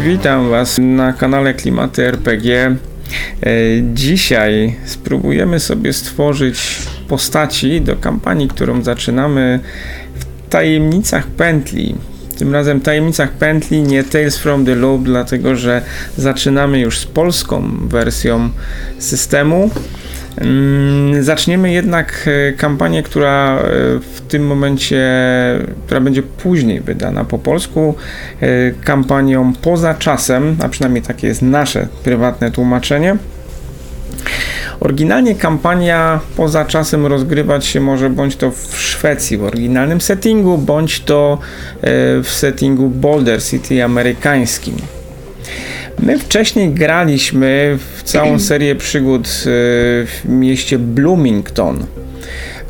Witam Was na kanale Klimaty RPG. E, Dzisiaj spróbujemy sobie stworzyć postaci do kampanii, którą zaczynamy w tajemnicach pętli. Tym razem tajemnicach pętli, nie Tales from the Loop, dlatego że zaczynamy już z polską wersją systemu. Mm, Zaczniemy jednak e, kampanię, która e, w tym momencie, która będzie później wydana po polsku, e, kampanią poza czasem, a przynajmniej takie jest nasze prywatne tłumaczenie. Oryginalnie kampania poza czasem rozgrywać się może bądź to w Szwecji w oryginalnym settingu, bądź to w settingu Boulder City amerykańskim. My wcześniej graliśmy w całą serię przygód e, w mieście Bloomington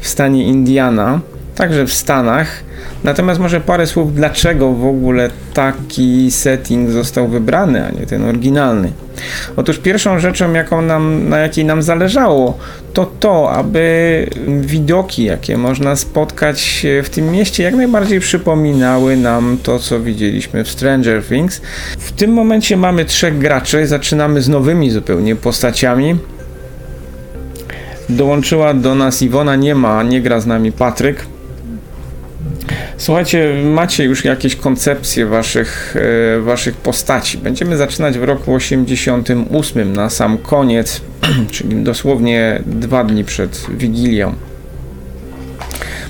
w stanie Indiana, także w Stanach. Natomiast może parę słów, dlaczego w ogóle taki setting został wybrany, a nie ten oryginalny. Otóż pierwszą rzeczą, jaką nam, na jakiej nam zależało, to to, aby widoki, jakie można spotkać w tym mieście, jak najbardziej przypominały nam to, co widzieliśmy w Stranger Things. W tym momencie mamy trzech graczy, zaczynamy z nowymi zupełnie postaciami. Dołączyła do nas Iwona, nie ma, nie gra z nami Patryk. Słuchajcie, macie już jakieś koncepcje waszych, e, waszych postaci. Będziemy zaczynać w roku 88 na sam koniec, czyli dosłownie dwa dni przed Wigilią.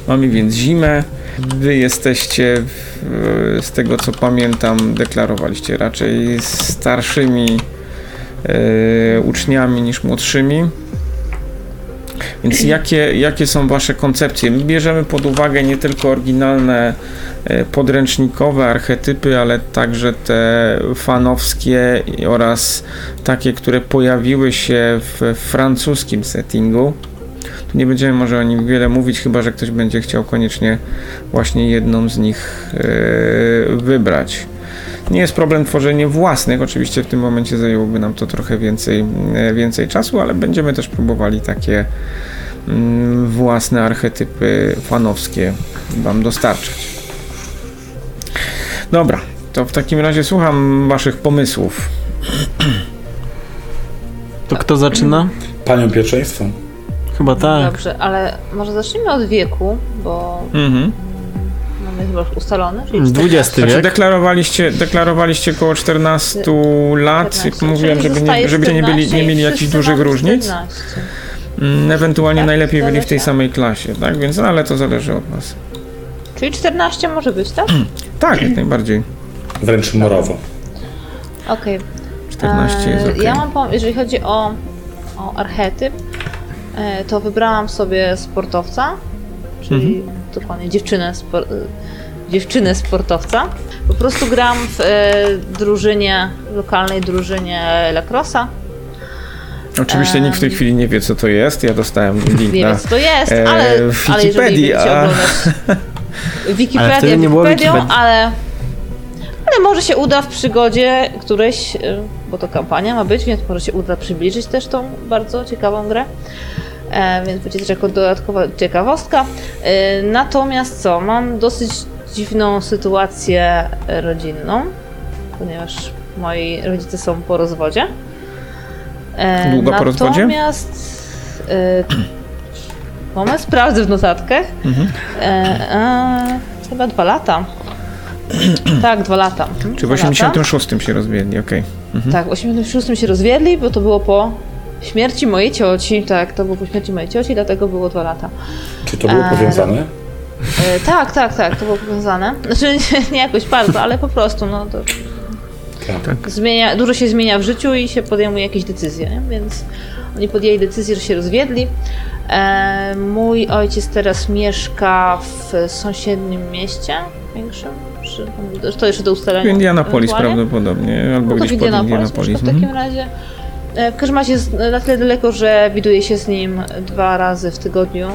Mamy więc zimę. Wy jesteście, w, z tego co pamiętam, deklarowaliście raczej starszymi e, uczniami niż młodszymi. Więc jakie, jakie są Wasze koncepcje? My bierzemy pod uwagę nie tylko oryginalne e, podręcznikowe archetypy, ale także te fanowskie oraz takie, które pojawiły się w francuskim settingu. Tu nie będziemy może o nich wiele mówić, chyba że ktoś będzie chciał koniecznie właśnie jedną z nich e, wybrać. Nie jest problem tworzenie własnych, oczywiście w tym momencie zajęłoby nam to trochę więcej, e, więcej czasu, ale będziemy też próbowali takie mm, własne archetypy fanowskie Wam dostarczać. Dobra, to w takim razie słucham Waszych pomysłów. To kto zaczyna? Panią pierwszeństwo. Chyba tak. Dobrze, ale może zacznijmy od wieku, bo Mhm. Mamy chyba ustalony, czyli 20 Znaczy wiek. deklarowaliście, deklarowaliście około 14 lat, 14, jak mówiłem, żeby nie, żebyście nie, byli, 14 nie mieli jakichś dużych różnic. 14. Mm, Ewentualnie Tak, najlepiej byli zgadza w tej samej klasie, tak? Więc, no, ale to zależy od Was. Czyli 14 może być, tak? Tak, jak najbardziej. Wręcz morowo. Okej. 14 jest E, ok. Ja mam pom- jeżeli chodzi o, o archetyp, e, to wybrałam sobie sportowca, czyli Mhm. Dokładnie dziewczynę, spor- e, dziewczynę sportowca. Po prostu gram w e, drużynie, lokalnej drużynie lacrossa. Oczywiście nikt w tej chwili nie wie, co to jest. Ja dostałem link Nie na... wiem, co to jest, e, ale, w ale jeżeli Wikipedii, będziecie a- oglądać Wikipedię, Ale nie było Wikipedią, Wikipedii. ale, ale może się uda w przygodzie któreś, y, bo to kampania ma być, więc może się uda przybliżyć też tą bardzo ciekawą grę. E, więc będzie też jako dodatkowa ciekawostka. E, natomiast co, mam dosyć dziwną sytuację rodzinną, ponieważ moi rodzice są po rozwodzie. E, Długo po rozwodzie? Natomiast moment, sprawdzę w notatkach. Mhm. E, e, chyba dwa lata. tak, dwa lata. Mhm, Czy w dwa lata. 86 się rozwiedli, okej. Mhm. Tak, w 86 się rozwiedli, bo to było po śmierci mojej cioci. Tak, to było po śmierci mojej cioci, dlatego było dwa lata. Czy to było A, powiązane? E, tak, tak, tak, to było powiązane. Znaczy nie, nie jakoś bardzo, ale po prostu, no to Tak. zmienia, dużo się zmienia w życiu i się podejmuje jakieś decyzje, nie? więc oni podjęli decyzję, że się rozwiedli. E, mój ojciec teraz mieszka w sąsiednim mieście większym. Czy, to jeszcze do ustalenia. W Indianapolis prawdopodobnie, albo No to gdzieś w pod Indianapolis, w Mhm. takim razie. E, W każdym razie jest na tyle daleko, że widuję się z nim dwa razy w tygodniu, e,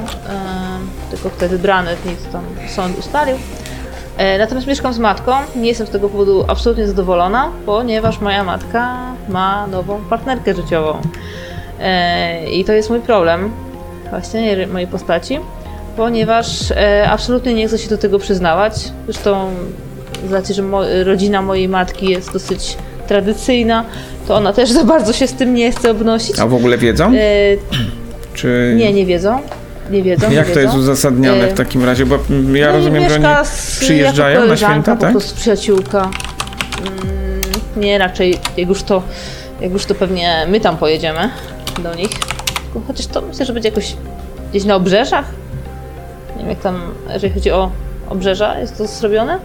tylko te wybrane dni, co tam sąd ustalił. E, Natomiast mieszkam z matką, nie jestem z tego powodu absolutnie zadowolona, ponieważ moja matka ma nową partnerkę życiową. I to jest mój problem, właśnie mojej postaci, ponieważ absolutnie nie chcę się do tego przyznawać. Zresztą z racji, że rodzina mojej matki jest dosyć tradycyjna, to ona też za bardzo się z tym nie chce obnosić. A w ogóle wiedzą? E, Czy... nie, nie wiedzą. Nie wiedzą. nie Jak to wiedzą. jest uzasadnione E, w takim razie? Bo mm, ja No rozumiem, że oni z- przyjeżdżają na święta, po tak? prostu przyjaciółka. Mm, Nie, raczej jak już to, jak już to pewnie my tam pojedziemy do nich. Chociaż to myślę, że będzie jakoś gdzieś na obrzeżach. Nie wiem jak tam, jeżeli chodzi o obrzeża, jest to zrobione.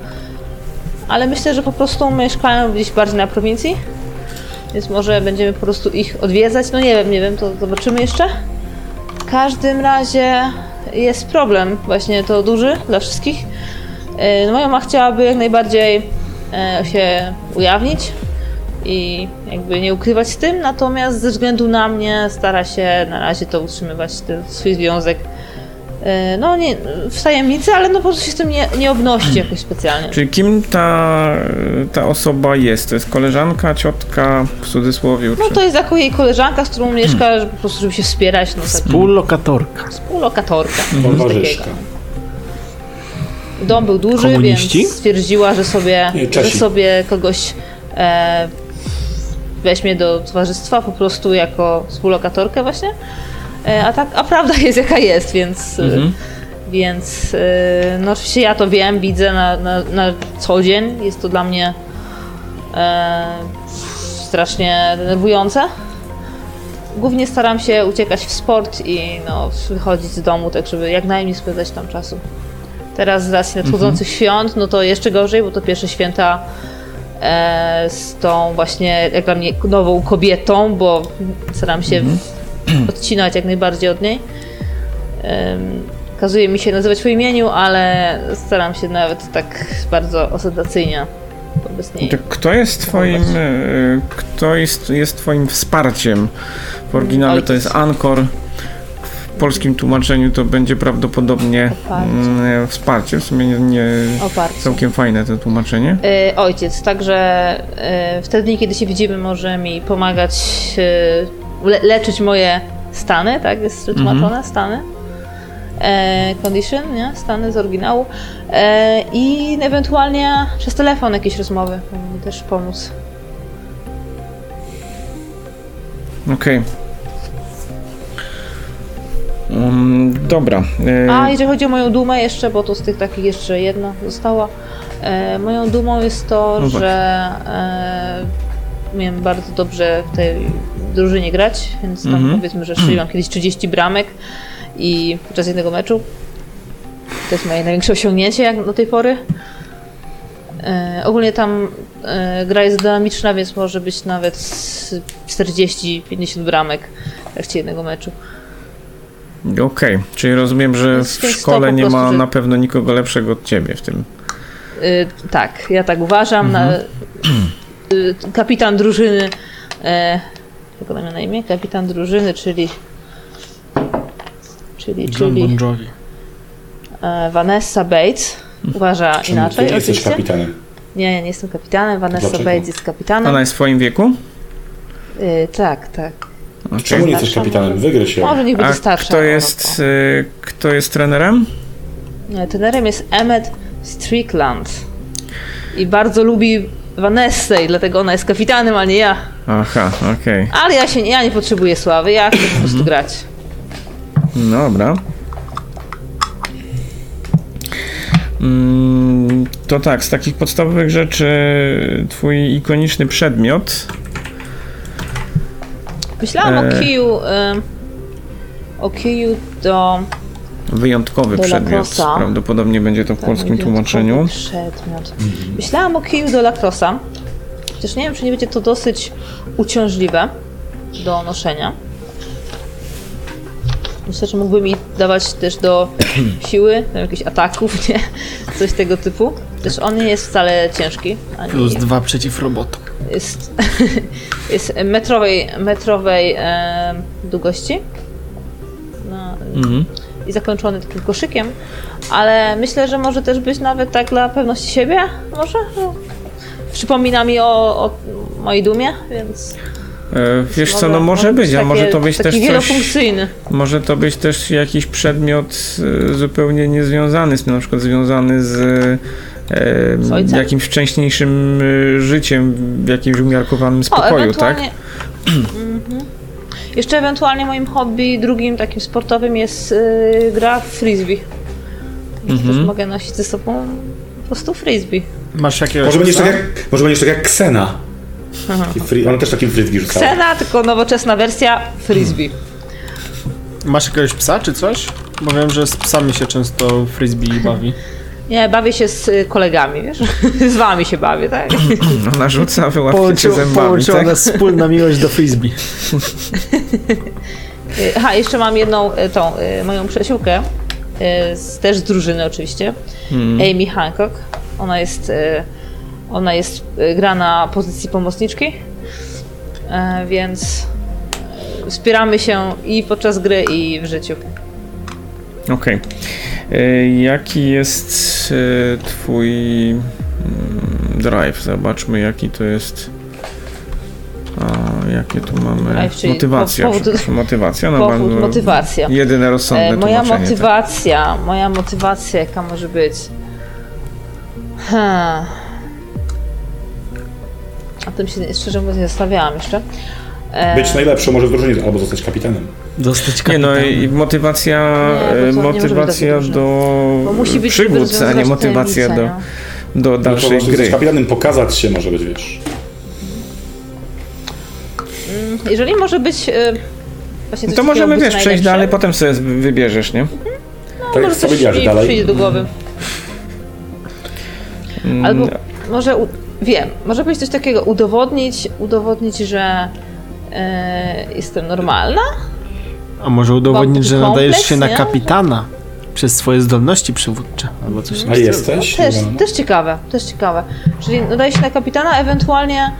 Ale myślę, że po prostu mieszkają gdzieś bardziej na prowincji. Więc może będziemy po prostu ich odwiedzać. No nie wiem, nie wiem, to zobaczymy jeszcze. W każdym razie jest problem, właśnie to duży dla wszystkich. E, No moja mama chciałaby jak najbardziej e, się ujawnić i jakby nie ukrywać z tym, natomiast ze względu na mnie stara się na razie to utrzymywać, ten swój związek. E, No nie w tajemnicy, ale no po prostu się z tym nie, nie obnosi jakoś specjalnie. Czyli kim ta, ta osoba jest? To jest koleżanka, ciotka, w cudzysłowie? No czy... to jest jako jej koleżanka, z którą mieszka, po prostu żeby się wspierać, no tak, Współlokatorka. współlokatorka, Towarzyszka. Dom był duży, Komuniści? więc stwierdziła, że sobie, że sobie kogoś e, weźmie do towarzystwa po prostu jako współlokatorkę właśnie. E, a tak, a prawda jest jaka jest, więc, Mhm. więc e, no oczywiście ja to wiem, widzę na, na, na co dzień. Jest to dla mnie e, strasznie denerwujące. Głównie staram się uciekać w sport i no, wychodzić z domu, tak żeby jak najmniej spędzać tam czasu. Teraz z racji nadchodzących świąt, no to jeszcze gorzej, bo to pierwsze święta e, z tą właśnie jak dla mnie nową kobietą, bo staram się odcinać jak najbardziej od niej. Kazuje mi się nazywać po imieniu, ale staram się nawet tak bardzo ostentacyjnie wobec niej. To Kto jest twoim, e, kto jest, jest twoim wsparciem? W oryginale to Ojciec. jest Ankor. W polskim tłumaczeniu to będzie prawdopodobnie Oparcie. mm, wsparcie. W sumie nie, nie całkiem fajne to tłumaczenie. E, ojciec, także e, w te dni, kiedy się widzimy, może mi pomagać e, le, leczyć moje stany, tak? Jest przetłumaczone, stany. E, condition, nie? Stany z oryginału. E, I ewentualnie przez telefon jakieś rozmowy powinny też pomóc. Okej. Um, dobra. E, A jeżeli chodzi o moją dumę jeszcze, bo to z tych takich jeszcze jedna została. E, moją dumą jest to, No właśnie. że e, umiem bardzo dobrze w tej drużynie grać, więc tam Mhm. powiedzmy, że strzeliłam kiedyś 30 bramek i podczas jednego meczu. To jest moje największe osiągnięcie jak do tej pory. E, ogólnie tam e, gra jest dynamiczna, więc może być nawet z 40-50 bramek w trakcie jednego meczu. Okej, czyli rozumiem, że w szkole nie prostu, ma że- na pewno nikogo lepszego od ciebie w tym. Y, tak, ja tak uważam. Na, y, kapitan drużyny. E, jak ona ma na imię? Kapitan drużyny, czyli. Czyli, John czyli Bon Jovi. e, Vanessa Bates uważa Czemu ty inaczej. nie jesteś oczywiście. kapitanem? Nie, ja nie jestem kapitanem. Vanessa Dlaczego? Bates jest kapitanem. Ona jest w twoim wieku? Y, tak, tak. Czemu nie jesteś Starsza kapitanem? może. Się. Może niech A będzie starsza. kto o jest, e, kto jest trenerem? Trenerem jest Emmet Strickland. I bardzo lubi Vanessę i dlatego ona jest kapitanem, a nie ja. Aha, okej. Ale ja się ja nie potrzebuję sławy, ja chcę po prostu grać. Dobra. Mm, To tak, z takich podstawowych rzeczy twój ikoniczny przedmiot. Myślałam E. o kiju. em, o kiju do. Wyjątkowy Do przedmiot. Prawdopodobnie będzie to w tak, polskim tłumaczeniu. Przedmiot. Myślałam o kiju do lacrosa. Chociaż nie wiem, czy nie będzie to dosyć uciążliwe do noszenia. Myślę, że mógłby mi dawać też do siły, do jakichś ataków, nie? Coś tego typu. Też on nie jest wcale ciężki. Ani Plus dwa przeciw robotom. jest, jest metrowej, metrowej e, długości no, Mhm. I zakończony takim koszykiem, ale myślę, że może też być nawet tak dla pewności siebie, może? No. Przypomina mi o, o mojej dumie, więc E, Wiesz co, no może być, a może to być też coś, może to być też jakiś przedmiot e, zupełnie niezwiązany z tym, na przykład związany z e, Z ojcem? jakimś wcześniejszym e, życiem, w jakimś umiarkowanym O, spokoju, tak? ewentualnie... Mhm. Jeszcze ewentualnie moim hobby drugim takim sportowym jest y, gra w frisbee. Mhm. Też mogę nosić ze sobą po prostu frisbee. Masz jakiegoś Może będziesz tak jak, może będziesz tak jak Ksena. Free, ona też takim frisbee rzucała. Cena, tylko nowoczesna wersja frisbee. Masz jakiegoś psa czy coś? Bo wiem, że z psami się często frisbee bawi. Nie, bawię się z kolegami, wiesz? z wami się bawię, tak? Ona rzuca, wyłapcie Połączy, zębami, połączyła tak? nas wspólna miłość do frisbee. Aha, jeszcze mam jedną y, tą y, moją przyjaciółkę, y, z, też z drużyny oczywiście, Amy Hancock. Ona jest, ona jest gra na pozycji pomocniczki, e, więc wspieramy się i podczas gry, i w życiu. Okej. E, Jaki jest e, twój mm, drive? Zobaczmy, jaki to jest. A, jakie tu mamy. Drive, czyli motywacja. po- powód- przepraszam, motywacja. No, Powód, bardzo- motywacja. Jedyne rozsądne E, moja tak. motywacja, moja motywacja jaka może być? Hmm. A tym się szczerze mówiąc nie zastanawiałam jeszcze. E, Być najlepszą może w drużynie, albo zostać kapitanem. Dostać Nie no i motywacja, Nie, bo to nie może być motywacja do Bo musi być przygód, a nie motywacja do, do No to dalszej może gry. kapitanem, pokazać się może być, wiesz. no. Jeżeli może być... Właśnie No coś to możemy, wiesz, przejść dalej, potem sobie wybierzesz, nie? Tak, może sobie coś mi dalej. przyjdzie do głowy. Mm, Albo może, u, wiem, może być coś takiego, udowodnić, udowodnić, że e, jestem normalna? A może udowodnić, że Kompleks, nadajesz się na kapitana przez swoje zdolności przywódcze albo coś A jesteś? Też, też ciekawe, też ciekawe. Czyli nadaje się na kapitana, ewentualnie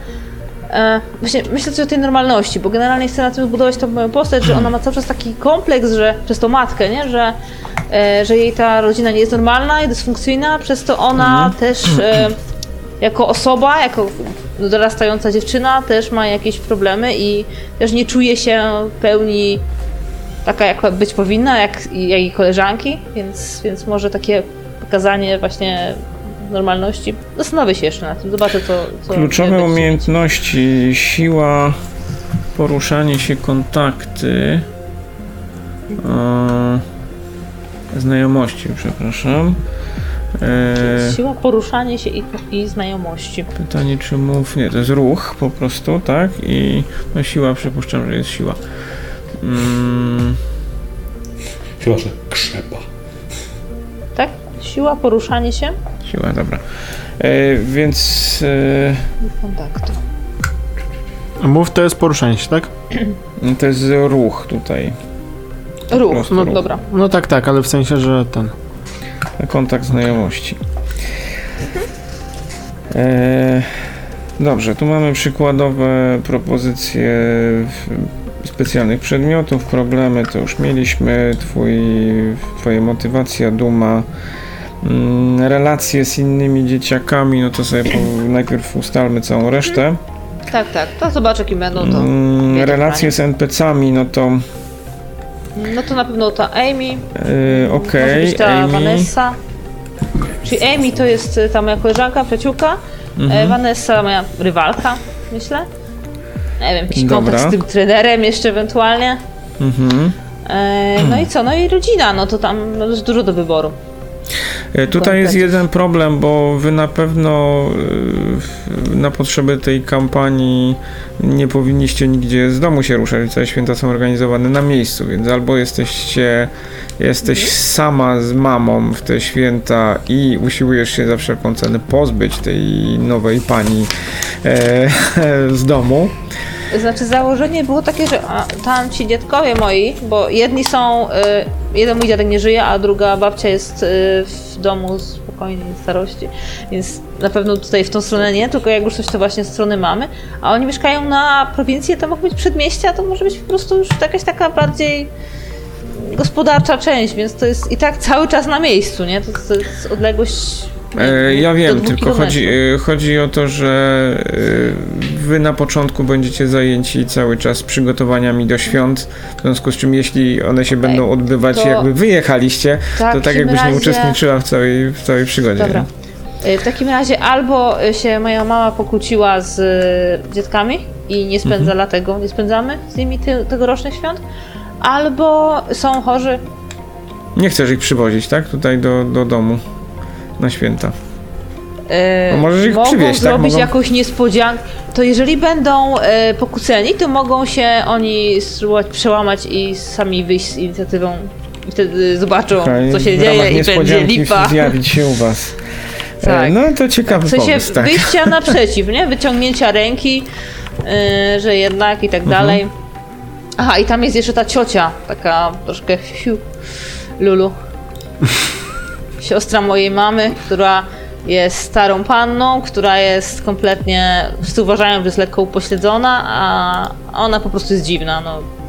e, właśnie myślę coś o tej normalności, bo generalnie chcę na tym zbudować tą moją postać, że ona ma cały czas taki kompleks, że przez tą matkę, nie? Że, e, że jej ta rodzina nie jest normalna i dysfunkcyjna, przez to ona też e, jako osoba, jako dorastająca dziewczyna też ma jakieś problemy i też nie czuje się w pełni taka, jak być powinna, jak, jak jej koleżanki, więc, więc może takie pokazanie właśnie normalności. Zastanowię się jeszcze nad tym, zobaczę co. co Kluczowe umiejętności, siła, poruszanie się, kontakty, e, znajomości, przepraszam. E, Siła, poruszanie się i, i znajomości. pytanie, czy mów, nie, to jest ruch po prostu, tak? I no, siła, przypuszczam, że jest siła. Mm, Chyba, że krzepa. Tak? Siła, poruszanie się siła, dobra. E, więc e, kontaktu. Mów to jest poruszanie się, tak? to jest ruch tutaj. Ruch, no ruch. dobra. No tak, tak, ale w sensie, że ten. Kontakt znajomości. E, dobrze, tu mamy przykładowe propozycje w- specjalnych przedmiotów, problemy to już mieliśmy, twój, twoja motywacja, duma, mm, relacje z innymi dzieciakami, no to sobie najpierw ustalmy całą resztę. Tak, tak. To zobaczę, kim będą to. Mm, relacje z NPC-ami, no to No to na pewno ta Amy, może okej, być ta Amy. Vanessa. Czyli Amy to jest y, ta moja koleżanka, przyjaciółka. Mhm. E, Vanessa moja rywalka, myślę. Nie wiem, jakiś Dobra. kontakt z tym trenerem jeszcze ewentualnie. Mhm. E, no i co? No i rodzina, no to tam no, jest dużo do wyboru. E, Tutaj jest jeden problem, bo wy na pewno e, na potrzeby tej kampanii nie powinniście nigdzie z domu się ruszać. Całe święta są organizowane na miejscu, więc albo jesteście jesteś sama z mamą w te święta i usiłujesz się za wszelką cenę pozbyć tej nowej pani e, z domu. Znaczy założenie było takie, że tam ci dziadkowie moi, bo jedni są, y, jeden mój dziadek nie żyje, a druga babcia jest y, w domu spokojnej starości, więc na pewno tutaj w tą stronę nie, tylko jak już coś to właśnie strony mamy, a oni mieszkają na prowincji, to mogą być przedmieścia, to może być po prostu już jakaś taka bardziej gospodarcza część, więc to jest i tak cały czas na miejscu, nie? To, to jest odległość E, ja wiem, tylko chodzi, kilometrów. e, chodzi o to, że e, wy na początku będziecie zajęci cały czas przygotowaniami do świąt, w związku z czym jeśli one się będą odbywać to- jakby wyjechaliście, Tak, to tak takim jakbyś nie razie- uczestniczyła w całej, w całej przygodzie. Dobra. nie? Y, W takim razie albo się moja mama pokłóciła z dzieckami i nie spędza Mhm. dlatego, nie spędzamy z nimi ty, tegorocznych świąt, albo są chorzy. Nie chcesz ich przywozić, tak? Tutaj do, do domu na święta. y, No możesz ich mogą przywieźć, tak? zrobić Mogą- jakąś niespodziankę. To jeżeli będą y, pokłóceni, to mogą się oni spróbować przełamać i sami wyjść z inicjatywą. I wtedy zobaczą, Okej, co się w ramach dzieje i będzie niespodzianki lipa. zjawić się u was. E, Tak. No to ciekawy W sensie pomysł, tak. wyjścia naprzeciw, nie? Wyciągnięcia ręki, yy, że jednak i tak Mhm. dalej. Aha, i tam jest jeszcze ta ciocia, taka troszkę fiu, Lulu. Siostra mojej mamy, która jest starą panną, która jest kompletnie, wszyscy uważają, że jest lekko upośledzona, a ona po prostu jest dziwna, no.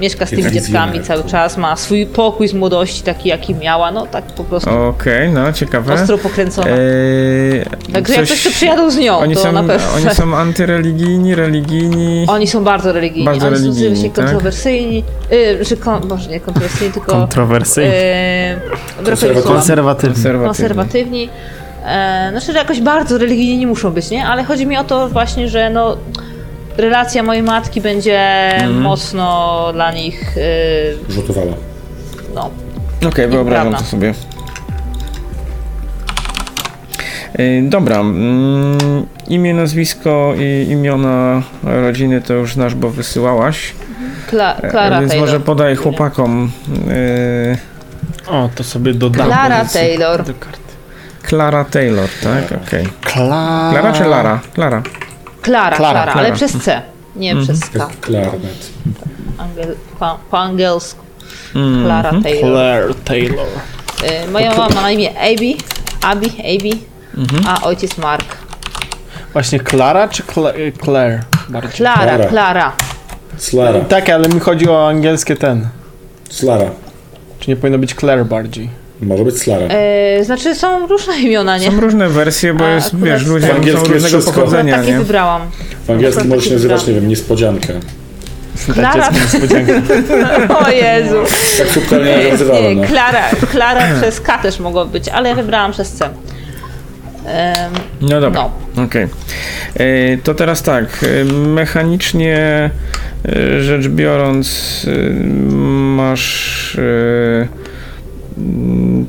Mieszka z tymi dzieckami cały czas, ma swój pokój z młodości, taki jaki miała, no tak po prostu Okej, no ciekawe. ostro pokręcona. Eee, Także jak ktoś to przyjadą z nią, oni to są, na pewno. Oni są antyreligijni, religijni. Oni są bardzo religijni. Bardzo Oni są religijni, się tak? kontrowersyjni. Y, że kon, może nie kontrowersyjni, tylko. Kontrowersyjni. Y, mi Konserwatywni. słowa. Konserwatywny. konserwatywni. konserwatywni. E, znaczy, że jakoś bardzo religijni nie muszą być, nie? Ale chodzi mi o to właśnie, że no. Relacja mojej matki będzie Mhm. mocno dla nich. Y, Rzutowała. no. Okej, wyobrażam to sobie. Yy, Dobra, mm, imię, nazwisko i imiona rodziny to już znasz, bo wysyłałaś. Kla, E, Clara Więc Taylor. może podaj chłopakom. Yy, O, to sobie dodam. Clara pozycję Taylor. do karty. Clara Taylor, tak? Okej. Kla... Clara czy Lara? Clara. Klara, Klara, Klara, ale Klara. przez C, nie Mhm. przez K. Klarnet. Angiel, po, po angielsku. Mm, Clara Taylor. Claire Taylor. Y, moja mama ma na imię Abby, Abby, Abby, Mhm. a ojciec Mark. Właśnie Clara czy Cla Claire? Bardziej. Klara, Klara. Klara. Slara. Tak, ale mi chodzi o angielskie ten. Slara. Czy nie powinno być Claire bardziej? Może być Slara. E, znaczy są różne imiona, nie? Są różne wersje, bo A, jest, wiesz, ludzie w są różnego wszystko. pochodzenia, takie nie? wybrałam. W angielskim Akurat może się taki nazywać, nie wiem, niespodzianka. Klara. Niespodziankę. O Jezu. Tak subtelnie Nie, nawiązywałem, no. nie, Klara, Klara przez K też mogło być, ale ja wybrałam przez C. Em, No dobra, no. okej. E, To teraz tak, e, mechanicznie e, rzecz biorąc, masz e,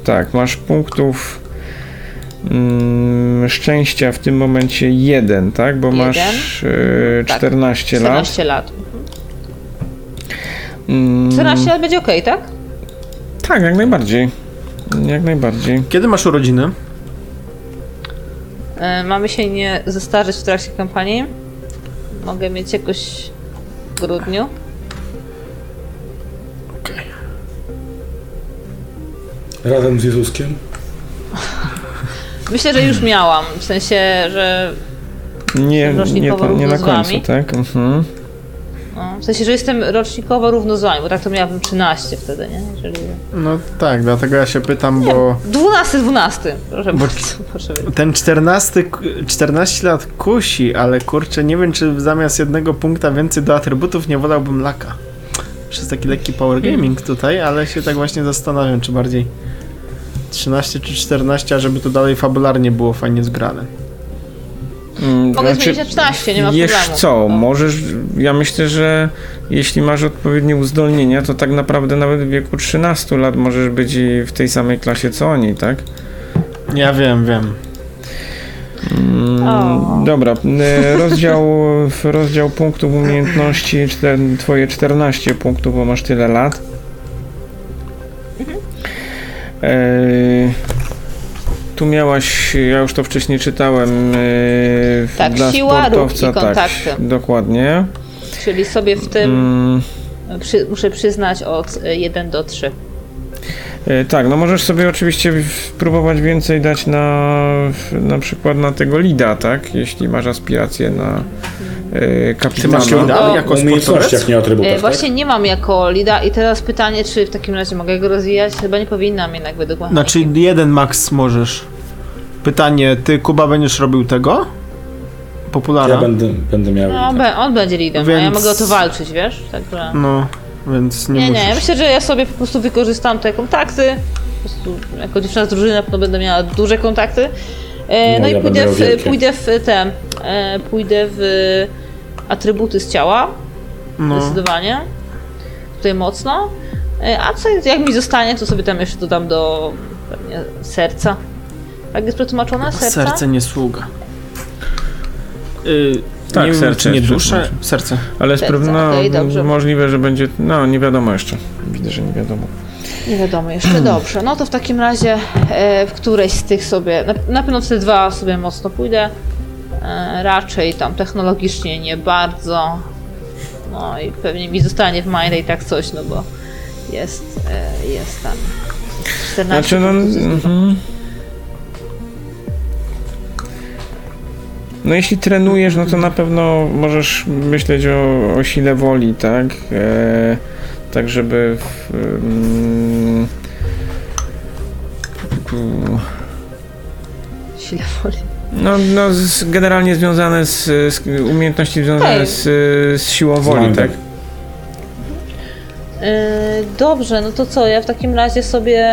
tak, masz punktów mm, szczęścia w tym momencie jeden, tak? Bo Jeden. masz e, Tak. 14 lat. 14 lat. Mm, 14 lat będzie okej, tak? Tak, jak najbardziej. Jak najbardziej. Kiedy masz urodziny? E, mamy się nie zestarzeć w trakcie kampanii. Mogę mieć jakoś w grudniu. Razem z Jezuskiem. Myślę, że już miałam. W sensie, że Nie, nie, to, nie na końcu, tak? Mhm. No, w sensie, że jestem rocznikowo równo z wami, bo tak to miałabym 13 wtedy, nie? Jeżeli... No tak, dlatego ja się pytam, bo 12, 12. Proszę Bo- bardzo, proszę ten 14, k- 14 lat kusi, ale kurczę, nie wiem, czy zamiast jednego punkta więcej do atrybutów nie wolałbym laka. Przez taki lekki power gaming tutaj, ale się tak właśnie zastanawiam, czy bardziej 13 czy 14, a żeby to dalej fabularnie było fajnie zgrane. Mm, Mogę zmienić na 14, nie ma Wiesz problemu. co, No. możesz, ja myślę, że jeśli masz odpowiednie uzdolnienia, to tak naprawdę nawet w wieku 13 lat możesz być i w tej samej klasie co oni, tak? Ja wiem, wiem. Mm, O. Dobra, y, rozdział, rozdział punktów umiejętności, czter, twoje 14 punktów, bo masz tyle lat. E, tu miałaś, ja już to wcześniej czytałem, e, Tak, dla siła, sportowca, i kontakty. tak, dokładnie. Czyli sobie w tym Mm, przy, muszę przyznać od 1 do 3. E, Tak, no możesz sobie oczywiście spróbować więcej dać na na przykład na tego lida, tak? Jeśli masz aspiracje na e, kapitana. masz lida? No, jako umiejętnościach, nie atrybutach, E, tak? Właśnie nie mam jako lida i teraz pytanie, czy w takim razie mogę go rozwijać? Chyba nie powinnam jednak według mechaniki. Znaczy jeden max możesz. Pytanie, ty Kuba będziesz robił tego? Populara? Ja będę, będę miał... No, on, be- on będzie lidem, a ja Więc- mogę o to walczyć, wiesz? Także... No, więc nie, Nie, musisz. nie, myślę, że ja sobie po prostu wykorzystam te kontakty. Po prostu jako dziewczyna z drużyny na pewno będę miała duże kontakty. E, no No, ja i pójdę w, pójdę w te, e, pójdę w atrybuty z ciała, No. zdecydowanie. Tutaj mocno. E, a co jak mi zostanie, to sobie tam jeszcze dodam do pewnie serca. Tak jest przetłumaczone? Serca? Serce nie sługa. Y, Tak, nie wiem, serce czy nie jest duszę? Serce. Ale Serca, pewno dobrze. możliwe, że będzie. No, nie wiadomo jeszcze. Widzę, że nie wiadomo. Nie wiadomo jeszcze, dobrze. No to w takim razie e, w któreś z tych sobie, na, na pewno w te dwa sobie mocno pójdę. E, raczej tam technologicznie nie bardzo. No i pewnie mi zostanie w Mind i tak coś, no bo jest, e, jest tam 14 Znaczy, no. Mhm. No jeśli trenujesz, no to na pewno możesz myśleć o, o sile woli, tak? E, tak, żeby w, mm, Sile woli. No, no z, generalnie związane z, z umiejętności związane z, z siłą woli, tak? E, dobrze, no to co, ja w takim razie sobie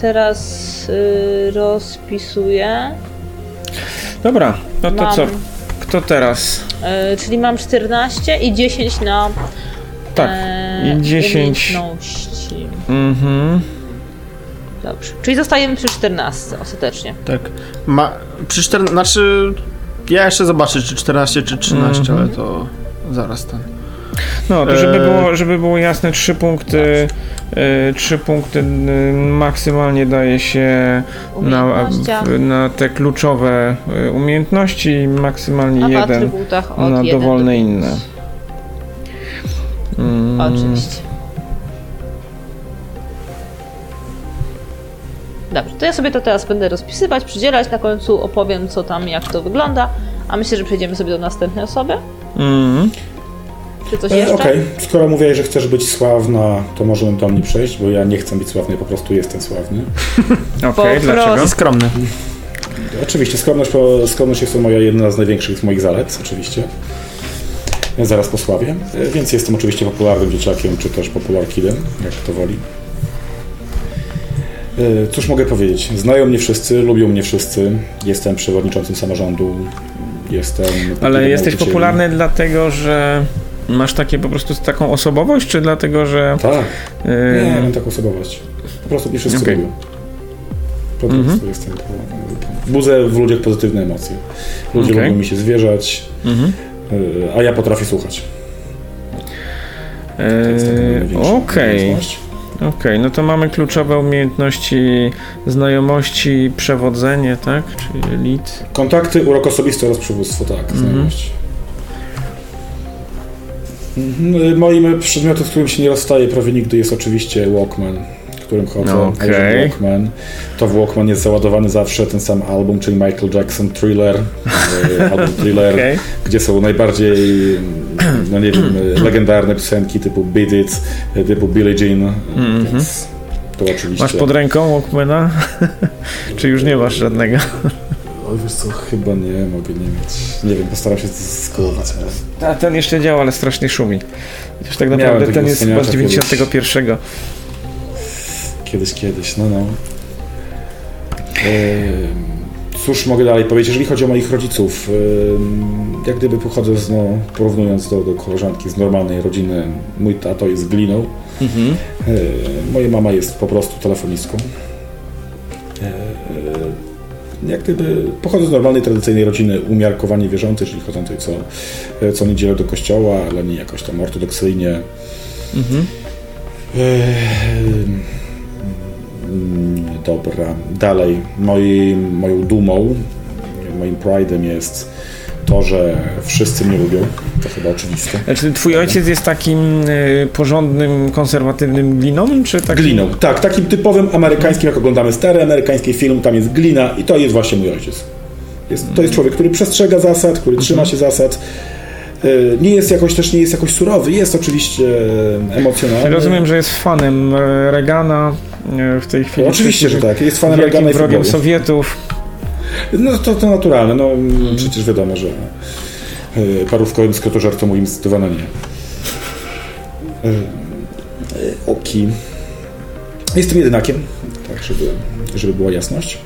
teraz e, rozpisuję. Dobra, no to Mam, co? Kto teraz? e, czyli mam 14 i 10 na Tak. e, I 10. umiejętności. Mhm. Dobrze. Czyli zostajemy przy 14 ostatecznie. Tak. Ma, przy 14, znaczy ja jeszcze zobaczę czy 14 czy 13, Mhm. ale to zaraz ten. No, to żeby Eee, było, żeby było jasne, trzy punkty, e, trzy punkty e, maksymalnie daje się na, na te kluczowe e, umiejętności i maksymalnie a w jeden na 1 dowolne do 5. inne. Mm, Oczywiście. Dobrze, to ja sobie to teraz będę rozpisywać, przydzielać, na końcu opowiem co tam, jak to wygląda, a myślę, że przejdziemy sobie do następnej osoby. Mm, Czy coś E, jeszcze? Okej, skoro mówię, że chcesz być sławna, to możemy do mnie przejść, bo ja nie chcę być sławny, po prostu jestem sławny. Okej, Po dlaczego? prostu. Skromny. Oczywiście, skromność, po- skromność jest to moja jedna z największych z moich zalet, oczywiście. Zaraz po sławie, E, więc jestem oczywiście popularnym dzieciakiem, czy też popularkidem, jak kto woli. E, Cóż mogę powiedzieć? Znają mnie wszyscy, lubią mnie wszyscy. Jestem przewodniczącym samorządu. Jestem. Ale jesteś popularny dlatego, że masz takie po prostu taką osobowość, czy dlatego, że... Tak, e, nie, mam taką osobowość. Po prostu mnie wszyscy Okej. lubią. Po prostu Mhm. jestem. Budzę w ludziach pozytywne emocje. Ludzie Okej. lubią mi się zwierzać, mhm. e, a ja potrafię słuchać. To jest Okej. Okej, no to mamy kluczowe umiejętności znajomości, przewodzenie, tak? Czyli lead. Kontakty, urok osobisty oraz przywództwo, tak, Mhm. znajomość. Mhm. Moim przedmiotem, z którym się nie rozstaję prawie nigdy jest oczywiście Walkman, którym chodzę. No. Używam Walkman. To w Walkman jest załadowany zawsze ten sam album, czyli Michael Jackson Thriller, e, album Thriller, Okej. gdzie są najbardziej, no nie wiem, legendarne piosenki typu Beat It, typu Billie Jean, Mhm. więc to oczywiście... Masz pod ręką Walkmana? Czy już nie masz żadnego? Oj, wiesz co, chyba nie, mogę nie mieć. Nie wiem, postaram się skołować. A ten jeszcze działa, ale strasznie szumi. Chociaż tak naprawdę ten jest chyba z wspaniałka kiedyś. 91. Kiedyś, kiedyś, no no. Cóż mogę dalej powiedzieć, jeżeli chodzi o moich rodziców, jak gdyby pochodzę z, no, porównując do, do koleżanki z normalnej rodziny, mój tato jest gliną, Mhm. moja mama jest po prostu telefonistką. Jak gdyby pochodzę z normalnej, tradycyjnej rodziny, umiarkowanie wierzącej, czyli chodzącej co, co niedzielę do kościoła, ale nie jakoś tam ortodoksyjnie. Mhm. Mm, Dobra, dalej. Moim, moją dumą, moim pride'em jest to, że wszyscy mnie lubią. To chyba oczywiste. Znaczy, twój ojciec jest takim y, porządnym, konserwatywnym gliną, czy takim... Gliną. Tak, takim typowym amerykańskim, jak oglądamy stary amerykański film, tam jest glina i to jest właśnie mój ojciec. Jest, to jest człowiek, który przestrzega zasad, który trzyma się zasad. Y, Nie jest jakoś też nie jest jakoś surowy, jest oczywiście emocjonalny. Rozumiem, że jest fanem Reagana e, w tej chwili. Oczywiście, że tak. Jest fanem Reagana i wrogiem. Sowietów. No to, to naturalne, no przecież wiadomo, że y, parówkowym skrotożercom moim zdecydowanie nie. Y, Oki. Jestem jedynakiem, tak żeby, żeby była jasność.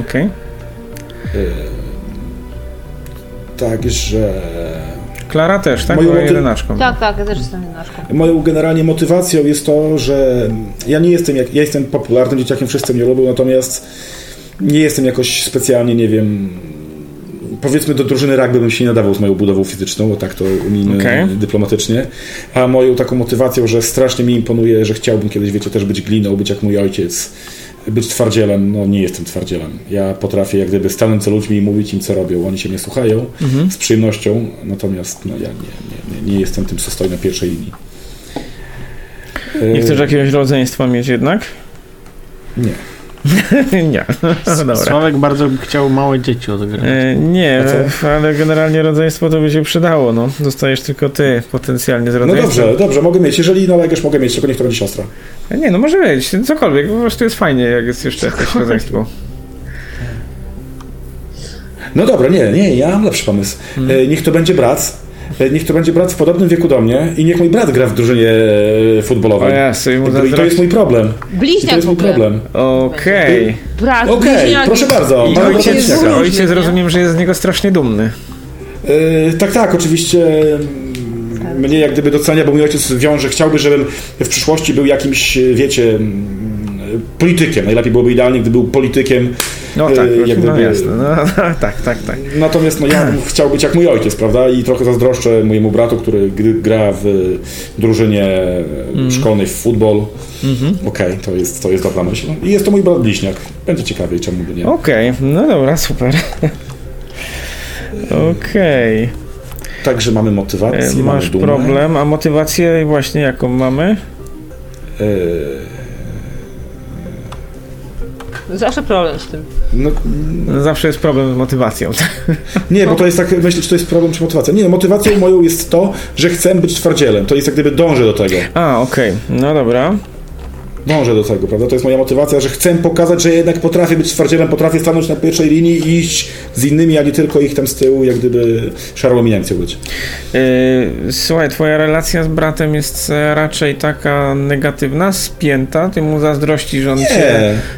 Okej. Także Klara też, tak? Moją Była moty- jedynaczką. Tak, tak, ja też jestem jednaczką. moją generalnie motywacją jest to, że ja nie jestem, jak, ja jestem popularnym dzieciakiem, wszyscy mnie lubią, natomiast nie jestem jakoś specjalnie, nie wiem, powiedzmy do drużyny rugby bym się nie nadawał z moją budową fizyczną, bo tak to ujmijmy Okej. dyplomatycznie, a moją taką motywacją, że strasznie mi imponuje, że chciałbym kiedyś, wiecie, też być gliną, być jak mój ojciec, być twardzielem, no nie jestem twardzielem. Ja potrafię jak gdyby stanąć za ludźmi i mówić im, co robią. Oni się mnie słuchają z przyjemnością, natomiast no, ja nie, nie, nie, nie jestem tym, co stoi na pierwszej linii. Nie chcesz jakiegoś rodzeństwa mieć jednak? Nie. nie. Dobra. Sławek bardzo by chciał małe dzieci odgrywać. E, nie, ale generalnie rodzeństwo to by się przydało, no. Dostajesz tylko ty potencjalnie z No rodzeństwem. dobrze, dobrze, mogę mieć. Jeżeli nalegasz, mogę mieć, tylko niech to będzie siostra. E, Nie, no może być, cokolwiek, po prostu jest fajnie, jak jest jeszcze jakieś rodzeństwo. No dobra, nie, nie, ja mam lepszy pomysł. Hmm. E, Niech to będzie brat. E, Niech to będzie brat w podobnym wieku do mnie i niech mój brat gra w drużynie e, O futbolowej. ja sobie mu Jakby- I to jest mój problem. I to Bliźniak jest mój problem. Okej. Brat, Okej, bliźniaki. proszę bardzo. I ojciec, ojciec rozumiem, że jest z niego strasznie dumny. E, tak, tak, oczywiście mm, mnie jak gdyby docenia, bo mój ojciec wiąże, chciałby, żebym w przyszłości był jakimś, wiecie, politykiem. Najlepiej byłoby idealnie, gdyby był politykiem. No e, tak, jak no gdyby- jasne, no, tak, tak, tak. Natomiast no, ja chciał być jak mój ojciec, prawda? I trochę zazdroszczę mojemu bratu, który gra w drużynie szkolnej w futbol. Okej, to, jest, to jest dobra myśl. I jest to mój brat bliźniak. Będzie ciekawiej, czemu by nie. Okej, no dobra, super. Okej, Także mamy E, motywację, mamy masz dumę. problem, a motywację właśnie jaką mamy? E, Zawsze problem z tym. no, No, Zawsze jest problem z motywacją. nie, bo to jest tak, myślę, czy to jest problem, czy motywacja. Nie, no, motywacją moją jest to, że chcę być twardzielem. To jest jak gdyby dążę do tego. A, okej, no dobra. Dążę do tego, prawda? To jest moja motywacja, że chcę pokazać, że jednak potrafię być twardzielem, potrafię stanąć na pierwszej linii i iść z innymi, a nie tylko ich tam z tyłu, jak gdyby szarą eminencją być. Yy, Słuchaj, twoja relacja z bratem jest e, raczej taka negatywna, spięta, ty mu zazdrościsz, on cię...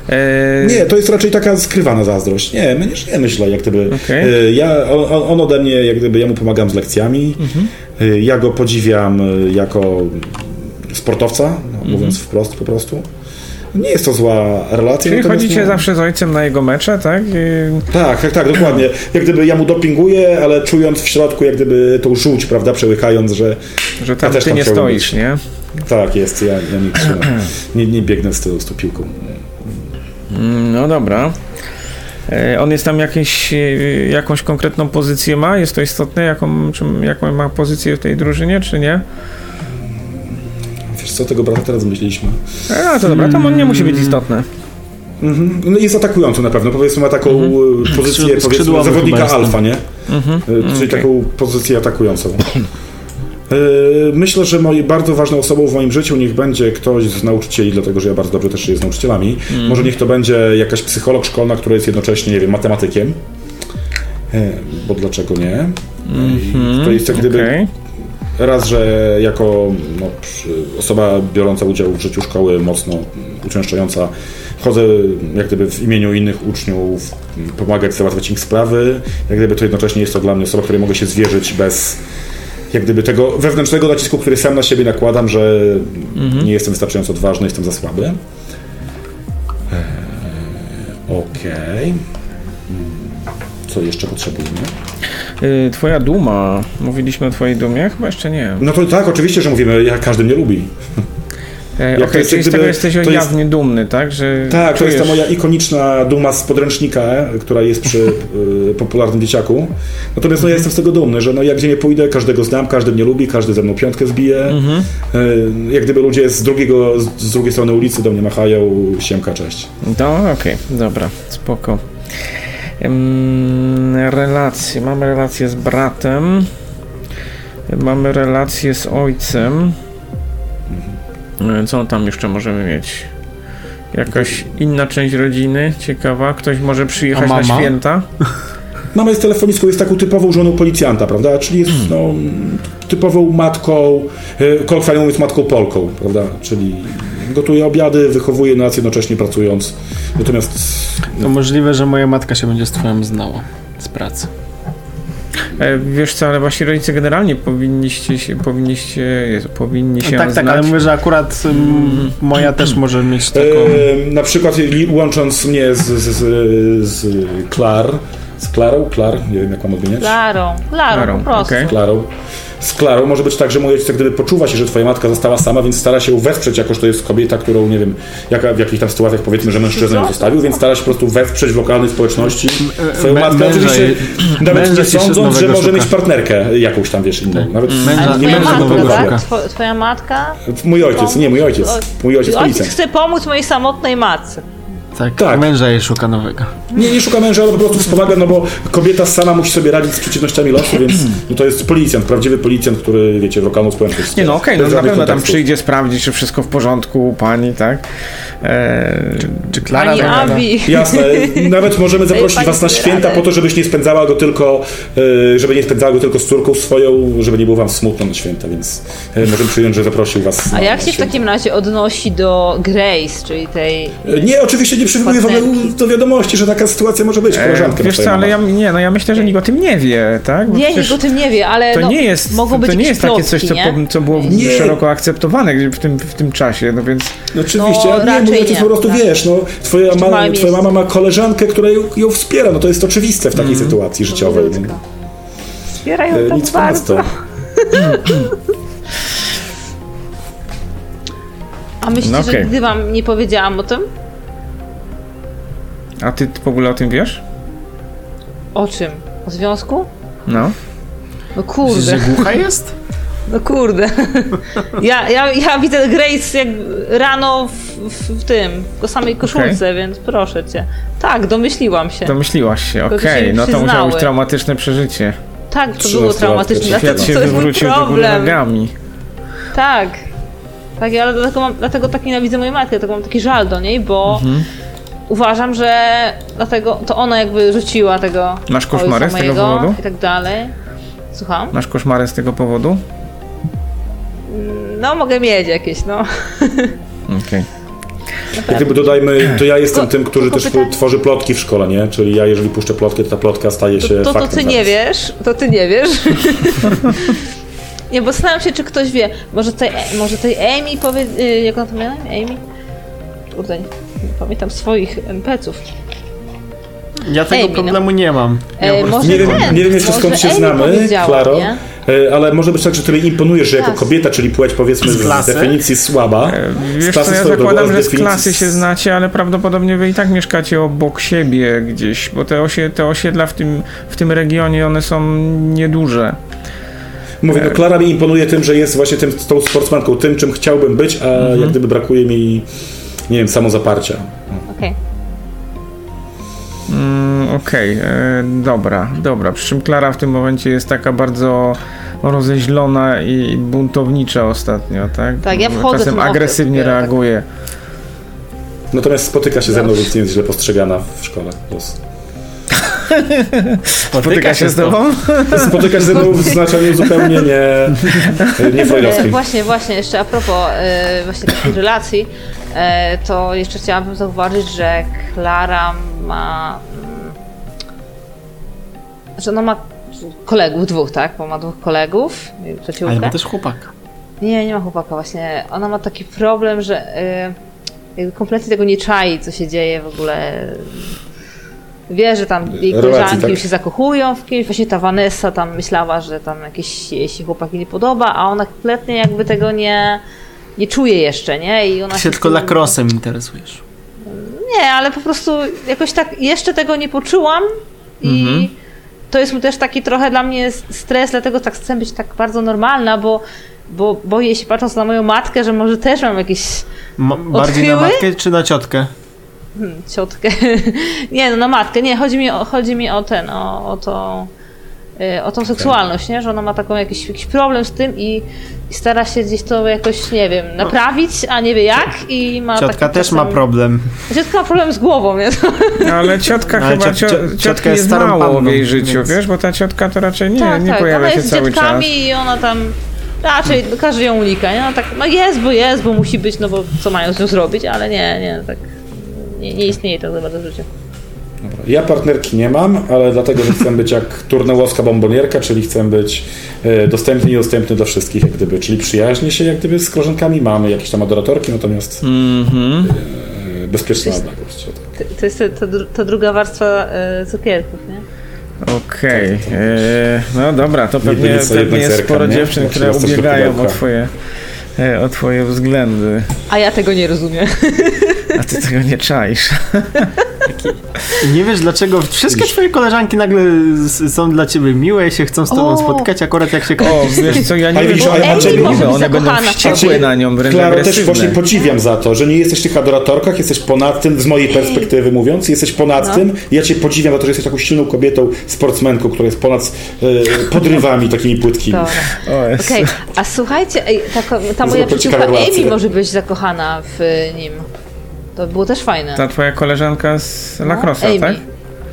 Nie, e, nie, to jest raczej taka skrywana zazdrość. Nie, my nie, nie myślę, jak gdyby. Okej. y, Ja, on, on ode mnie, jak gdyby, ja mu pomagam z lekcjami. Y, Ja go podziwiam jako sportowca, no, mówiąc wprost po prostu. Nie jest to zła relacja. Czyli chodzicie no- zawsze z ojcem na jego mecze, tak? I... Tak, tak, tak, dokładnie. Jak gdyby ja mu dopinguję, ale czując w środku, jak gdyby tą żółć, prawda, przełykając, że Że tam też ty tam nie stoisz, być. nie? tak jest, ja, ja nie trzymam, nie, nie biegnę z, tą- z tą piłką. Mm, No dobra. E, On jest tam jakieś, e, jakąś konkretną pozycję ma? Jest to istotne? Jaką, jaką ma pozycję w tej drużynie, czy nie? Wiesz co, tego brata teraz myśleliśmy. A, to dobra, to on nie musi być istotne. Mhm. No jest atakujący na pewno, powiedzmy ma taką Mhm. e, pozycję powiedzmy zawodnika alfa, nie? Mhm. E, Czyli okej. taką pozycję atakującą. E, Myślę, że moje bardzo ważną osobą w moim życiu niech będzie ktoś z nauczycieli, dlatego że ja bardzo dobrze też żyję z nauczycielami. Mhm. Może niech to będzie jakaś psycholog szkolna, która jest jednocześnie, nie wiem, matematykiem. Bo dlaczego nie? I To jest jak gdyby Okej. Raz, że jako no, osoba biorąca udział w życiu szkoły, mocno uczęszczająca, chodzę jak gdyby w imieniu innych uczniów, m, pomagać załatwiać ich sprawy, jak gdyby to jednocześnie jest to dla mnie osoba, której mogę się zwierzyć bez jak gdyby tego wewnętrznego nacisku, który sam na siebie nakładam, że nie jestem wystarczająco odważny, jestem za słaby. Eee, Okej. Mm, Co jeszcze potrzebujemy? Y, Twoja duma. Mówiliśmy o twojej dumie? Chyba jeszcze nie. No to tak, oczywiście, że mówimy, jak każdy mnie lubi. E, to Okej, jest czyli z tego jesteś to jest- jawnie dumny, tak? Że Tak, to jest ta czujesz- moja ikoniczna duma z podręcznika, która jest przy y, popularnym dzieciaku. Natomiast no, ja jestem z tego dumny, że no, jak gdzie nie pójdę, każdego znam, każdy mnie lubi, każdy ze mną piątkę zbije. Mhm. Y, jak gdyby ludzie z, drugiego, z, drugiej strony ulicy do mnie machają, siemka, cześć. No, okej, dobra, spoko. Relacje. Mamy relację z bratem. Mamy relację z ojcem. E, Co tam jeszcze możemy mieć? Jakaś inna część rodziny, ciekawa. Ktoś może przyjechać na święta. Mama jest telefonistką, jest taką typową żoną policjanta, prawda? Czyli jest Hmm. no, typową matką, y, kolokwialnie mówiąc matką Polką, prawda? Czyli Gotuje obiady, wychowuje nas jednocześnie pracując. Natomiast To możliwe, że moja matka się będzie z twoją znała z pracy. E, Wiesz co, ale właśnie rodzice generalnie powinniście się, powinniście, Jezu, powinni się No tak, tak, znać. ale mówię, że akurat mm, moja też może mieć taką... e, na przykład łącząc mnie z, z, z, z Klar, z Klarą, Klar, nie wiem jak mam odmieniać. Klarą, Klarą, Klarą, po prostu. okej. Klarą. Z Klarą może być tak, że mój ojciec gdyby poczuwa się, że twoja matka została sama, więc stara się ją wesprzeć, jako że to jest kobieta, którą, nie wiem, jaka, w jakichś tam sytuacjach powiedzmy, że mężczyzna ją zostawił, więc stara się po prostu wesprzeć w lokalnej społeczności twoją mę- matkę, męża oczywiście nawet nie sądząc, że może szuka. mieć partnerkę jakąś tam, wiesz, inną. Nawet Męża- nie męża, nowego tak? Two- Twoja matka? Mój ojciec, nie mój ojciec. Mój ojciec Ojciec chce pomóc mojej samotnej matce. Tak, Tak. męża jej szuka nowego. Nie, nie szuka męża, ale po prostu wspomaga, no bo kobieta sama musi sobie radzić z przeciwnościami losu, więc no to jest policjant, prawdziwy policjant, który, wiecie, lokalną społeczność Nie no okej, Bez no na pewno tam przyjdzie sprawdzić, czy wszystko w porządku u pani, tak? E, Czy Klara Pani? Abi. Jasne, nawet możemy zaprosić was na święta radę. po to, żebyś nie spędzała go tylko, e, żeby nie spędzała go tylko z córką swoją, żeby nie było wam smutno na święta, więc e, możemy przyjąć, że zaprosił was A na, jak na się w takim razie odnosi do Grace, czyli tej... E, Nie, oczywiście nie przywołuję w ogóle Partnerki. do wiadomości, że taka sytuacja może być, e, koleżanka wiesz co, ale ja, nie, no ja myślę, że nikt o tym nie wie, tak? Bo Nie, nikt o tym nie wie, ale to no, nie jest, mogą być to nie jest takie coś, co, po, co było Nie. szeroko akceptowane w tym, w tym czasie, no więc No oczywiście, No, ale nie, raczej ojciec nie, po prostu, tak. wiesz, no, twoja, ma, twoja mama ma koleżankę, która ją, ją wspiera, no to jest oczywiste w takiej Mhm. sytuacji życiowej. No. Wspierają E, tak Nic bardzo. ponadto. A myślicie, No że okej. gdy wam nie powiedziałam o tym? a ty w ogóle o tym wiesz? O czym? O związku? No. No Myślisz, że kurde, głucha jest? No kurde. Ja, ja, ja widzę Grace jak rano w, w, w tym, w samej koszulce, więc proszę cię. Tak, domyśliłam się. Domyśliłaś się, okej, się nie no to musiało być traumatyczne przeżycie. Tak, to 13 było traumatyczne. świat się to jest mój wywrócił do góry problem. nogami. Tak. Tak, ja dlatego, mam, dlatego tak nienawidzę mojej matki, dlatego mam taki żal do niej, bo Mhm. uważam, że dlatego to ona jakby rzuciła tego Masz koszmary z tego mojego powodu? i tak dalej. Słucham? Masz koszmary z tego powodu? No mogę mieć jakieś, no. Okej. Jak gdyby dodajmy, to ja jestem Tylko- tym, który też pytanie- tworzy plotki w szkole, nie? Czyli ja jeżeli puszczę plotkę, to ta plotka staje się To, to, to ty nie zaraz. wiesz, to ty nie wiesz. nie, bo zastanawiam się, czy ktoś wie. Może tej, może tej Amy powie... y, Jak ona to miała? Amy? Kurde, nie, nie pamiętam swoich NPC-ów. Ja tego Amy, no. problemu nie mam. Ja E, po prostu może Nie wiem, ten, nie wiem jeszcze skąd się Amy znamy, Klaro, nie? e, ale może być tak, że tobie imponuje, że jako kobieta, czyli płeć powiedzmy Z z, klasy? definicji słaba. E, z Wiesz klasy co, ja zakładam, że z klasy się znacie, ale prawdopodobnie wy i tak mieszkacie obok siebie gdzieś, bo te, osie, te osiedla w tym, w tym regionie, one są nieduże. Mówię, no Klara mi imponuje tym, że jest właśnie tym, tą sportsmanką, tym, czym chciałbym być, a Mhm. jak gdyby brakuje mi, nie wiem, samozaparcia. Okej. Mm, Okej, e, dobra, dobra. Przy czym Klara w tym momencie jest taka bardzo rozeźlona i buntownicza ostatnio, tak? Tak, ja wchodzę Czasem okres agresywnie dopiero, tak. reaguje. Natomiast spotyka się ze mną, Dobrze. więc nie jest źle postrzegana w szkole. Los. Spotyka się z tobą? Spotyka się ze mną w znaczeniu zupełnie nie, nie freudowskim. właśnie, właśnie, jeszcze a propos e, właśnie takich relacji, to jeszcze chciałabym zauważyć, że Klara ma. mm, Że ona ma kolegów dwóch, tak? Bo ma dwóch kolegów, i Ale przyjaciółkę. ma też chłopaka. Nie, nie ma chłopaka właśnie. Ona ma taki problem, że e, jakby kompletnie tego nie czai, co się dzieje w ogóle. Wie, że tam jej koleżanki tak? już się zakochują w kimś. Właśnie ta Vanessa tam myślała, że tam jakieś jej się chłopaki nie podoba, a ona kompletnie jakby tego nie, nie czuje jeszcze, nie? I ona Ty się tylko tym- lakrosem interesujesz. Nie, ale po prostu jakoś tak jeszcze tego nie poczułam i Mhm. to jest też taki trochę dla mnie stres, dlatego tak chcę być tak bardzo normalna, bo, bo boję się patrząc na moją matkę, że może też mam jakieś Ma- bardziej na Odchyły? matkę czy na ciotkę? hmm, ciotkę. nie, no na matkę. Nie, chodzi mi o, chodzi mi o ten, o, o to. Y, O tą seksualność, nie? Że ona ma taką jakiś, jakiś problem z tym i, i stara się gdzieś to jakoś, nie wiem, naprawić, a nie wie jak i ma Ciotka też ma czasem- problem. Ciotka ma problem z głową, więc Ale ciotka Ale chyba, cio- ciotki ciotka jest jest starą mało w panną, jej życiu, więc- wiesz, bo ta ciotka to raczej nie, tak, nie tak. pojawia ona się jest z cały czas. dziadkami i ona tam raczej każdy ją unika, nie? No, tak, no jest, bo jest, bo musi być, no bo co mają z nią zrobić, ale nie, nie, tak nie, nie istnieje tak za bardzo w życiu. Ja partnerki nie mam, ale dlatego, że chcę być jak turneułowska bombonierka, czyli chcę być e, dostępny i dostępny dla wszystkich, jak gdyby. Czyli przyjaźnie się jak gdyby z koleżankami mamy, jakieś tam adoratorki, natomiast Mhm. e, bezpieczna odległość. o tak. To, to jest ta druga warstwa e, cukierków, nie? Okej, e, no dobra, to pewnie, pewnie jest sporo nie? dziewczyn, Znaczy, które ubiegają o twoje, o twoje względy, A ja tego nie rozumiem. a ty tego nie czaisz. Nie wiesz dlaczego wszystkie twoje koleżanki nagle są dla ciebie miłe i się chcą z tobą O! spotkać, akurat jak się O, wiesz co, ja nie wiem, ale one miłe, być one będą wściekłe na nią, wręcz Klaro, też właśnie podziwiam za to, że nie jesteś w tych adoratorkach, jesteś ponad tym, z mojej perspektywy mówiąc, jesteś ponad No. tym. Ja cię podziwiam za to, że jesteś taką silną kobietą, sportsmenką, która jest ponad e, podrywami takimi płytkimi. Okej, a słuchajcie, ta, ta moja przyjaciółka. Amy może być zakochana w nim. To było też fajne. Ta twoja koleżanka z No, Lacrossa, Amy. tak?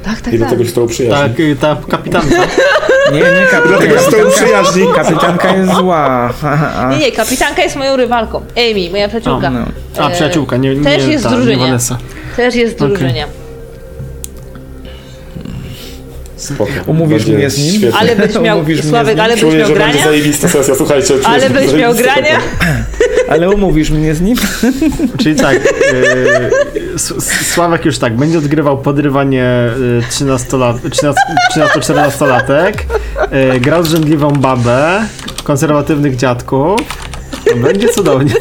Tak, tak, I do tak. tego się z tobą przyjaźni. Tak, y, ta kapitanka. Nie, nie, kapitanka, Dlatego z tobą kapitanka, przyjaźni. kapitanka jest zła. A, Nie, nie, kapitanka jest moją rywalką. Amy, moja przyjaciółka. no. A, przyjaciółka, nie, nie Też jest ta, w nie drużynie. Vanessa. Też jest w Okej. drużynie. Spoko. Umówisz Będzie mnie z nim? świetnie. Ale będziesz miał, Umówisz mnie z Sławek, nim? ale będziesz Czuję, miał że będzie grania? zajebista sesja, słuchajcie. czuję, Ale że będzie miał zajebista grania? Ale umówisz mnie z nim? Czyli tak, S- Sławek już tak, będzie odgrywał podrywanie y, 13-lat, 13 13-14-latek, y, grał zrzędliwą babę, konserwatywnych dziadków. To będzie cudownie.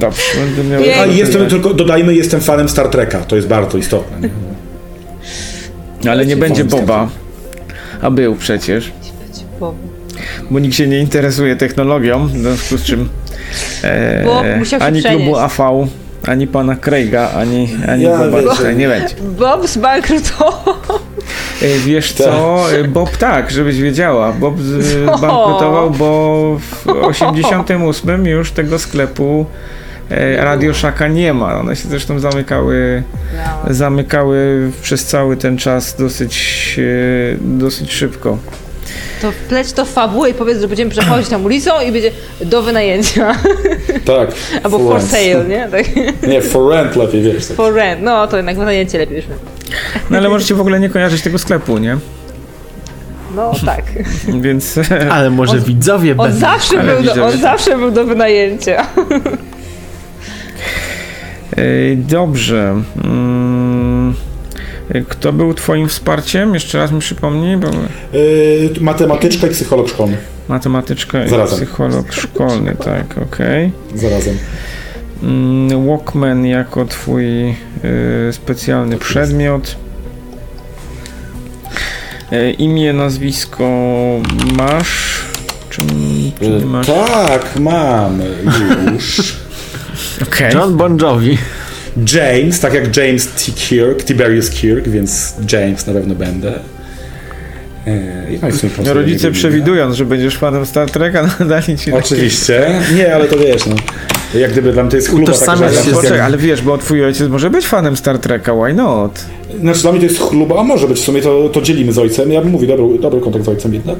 Dobrze, będę miał... A jestem tylko, dodajmy, jestem fanem Star Treka. To jest bardzo istotne. Nie? Ale nie będzie Boba. A był przecież. Bo, bo nikt się nie interesuje technologią, w związku z czym e, ani klubu AV, ani pana Craiga, ani, ani Ja Boba tutaj nie będzie. Bob zbankrutował. E, wiesz co, e, Bob tak, żebyś wiedziała, Bob zbankrutował, bo w 88 już tego sklepu e, Radio Shaka nie ma. One się zresztą zamykały, zamykały przez cały ten czas dosyć, e, dosyć szybko. To wpleć to w fabułę i powiedz, że będziemy przechodzić tam ulicą i będzie do wynajęcia. Tak. Albo for rent. sale, nie? Tak. Nie, for rent lepiej, wiesz. Tak. For rent. No to jednak wynajęcie lepiej już. No ale możecie w ogóle nie kojarzyć tego sklepu, nie? No tak. Więc Ale może On- widzowie On będą. zawsze, Ale był do, widzowie on tak. zawsze był do wynajęcia. Ej, dobrze. Mm, Kto był twoim wsparciem? Jeszcze raz mi przypomnij, bo Yy, matematyczka i psycholog szkolny. matematyczka i Zarazem. psycholog szkolny, tak, okej. Zarazem. Mm, Walkman jako twój y, specjalny przedmiot. E, imię, nazwisko masz? Czy, czy nie masz? Tak, mam już. Okej. John Bon Jovi. James, tak jak James T. Kirk, Tiberius Kirk, więc James na pewno będę. Yy, I no Rodzice przewidując, że będziesz fanem Star Treka, nadali ci takie... Oczywiście. Nie, ale to wiesz, no. Jak gdyby dla mnie to jest chluba taka, Utożsamiasz Ale, się ale wiesz, bo twój ojciec może być fanem Star Treka, why not? Znaczy dla mnie to jest chluba, a może być w sumie to, to dzielimy z ojcem. Ja bym mówił, dobry, dobry kontakt z ojcem jednak.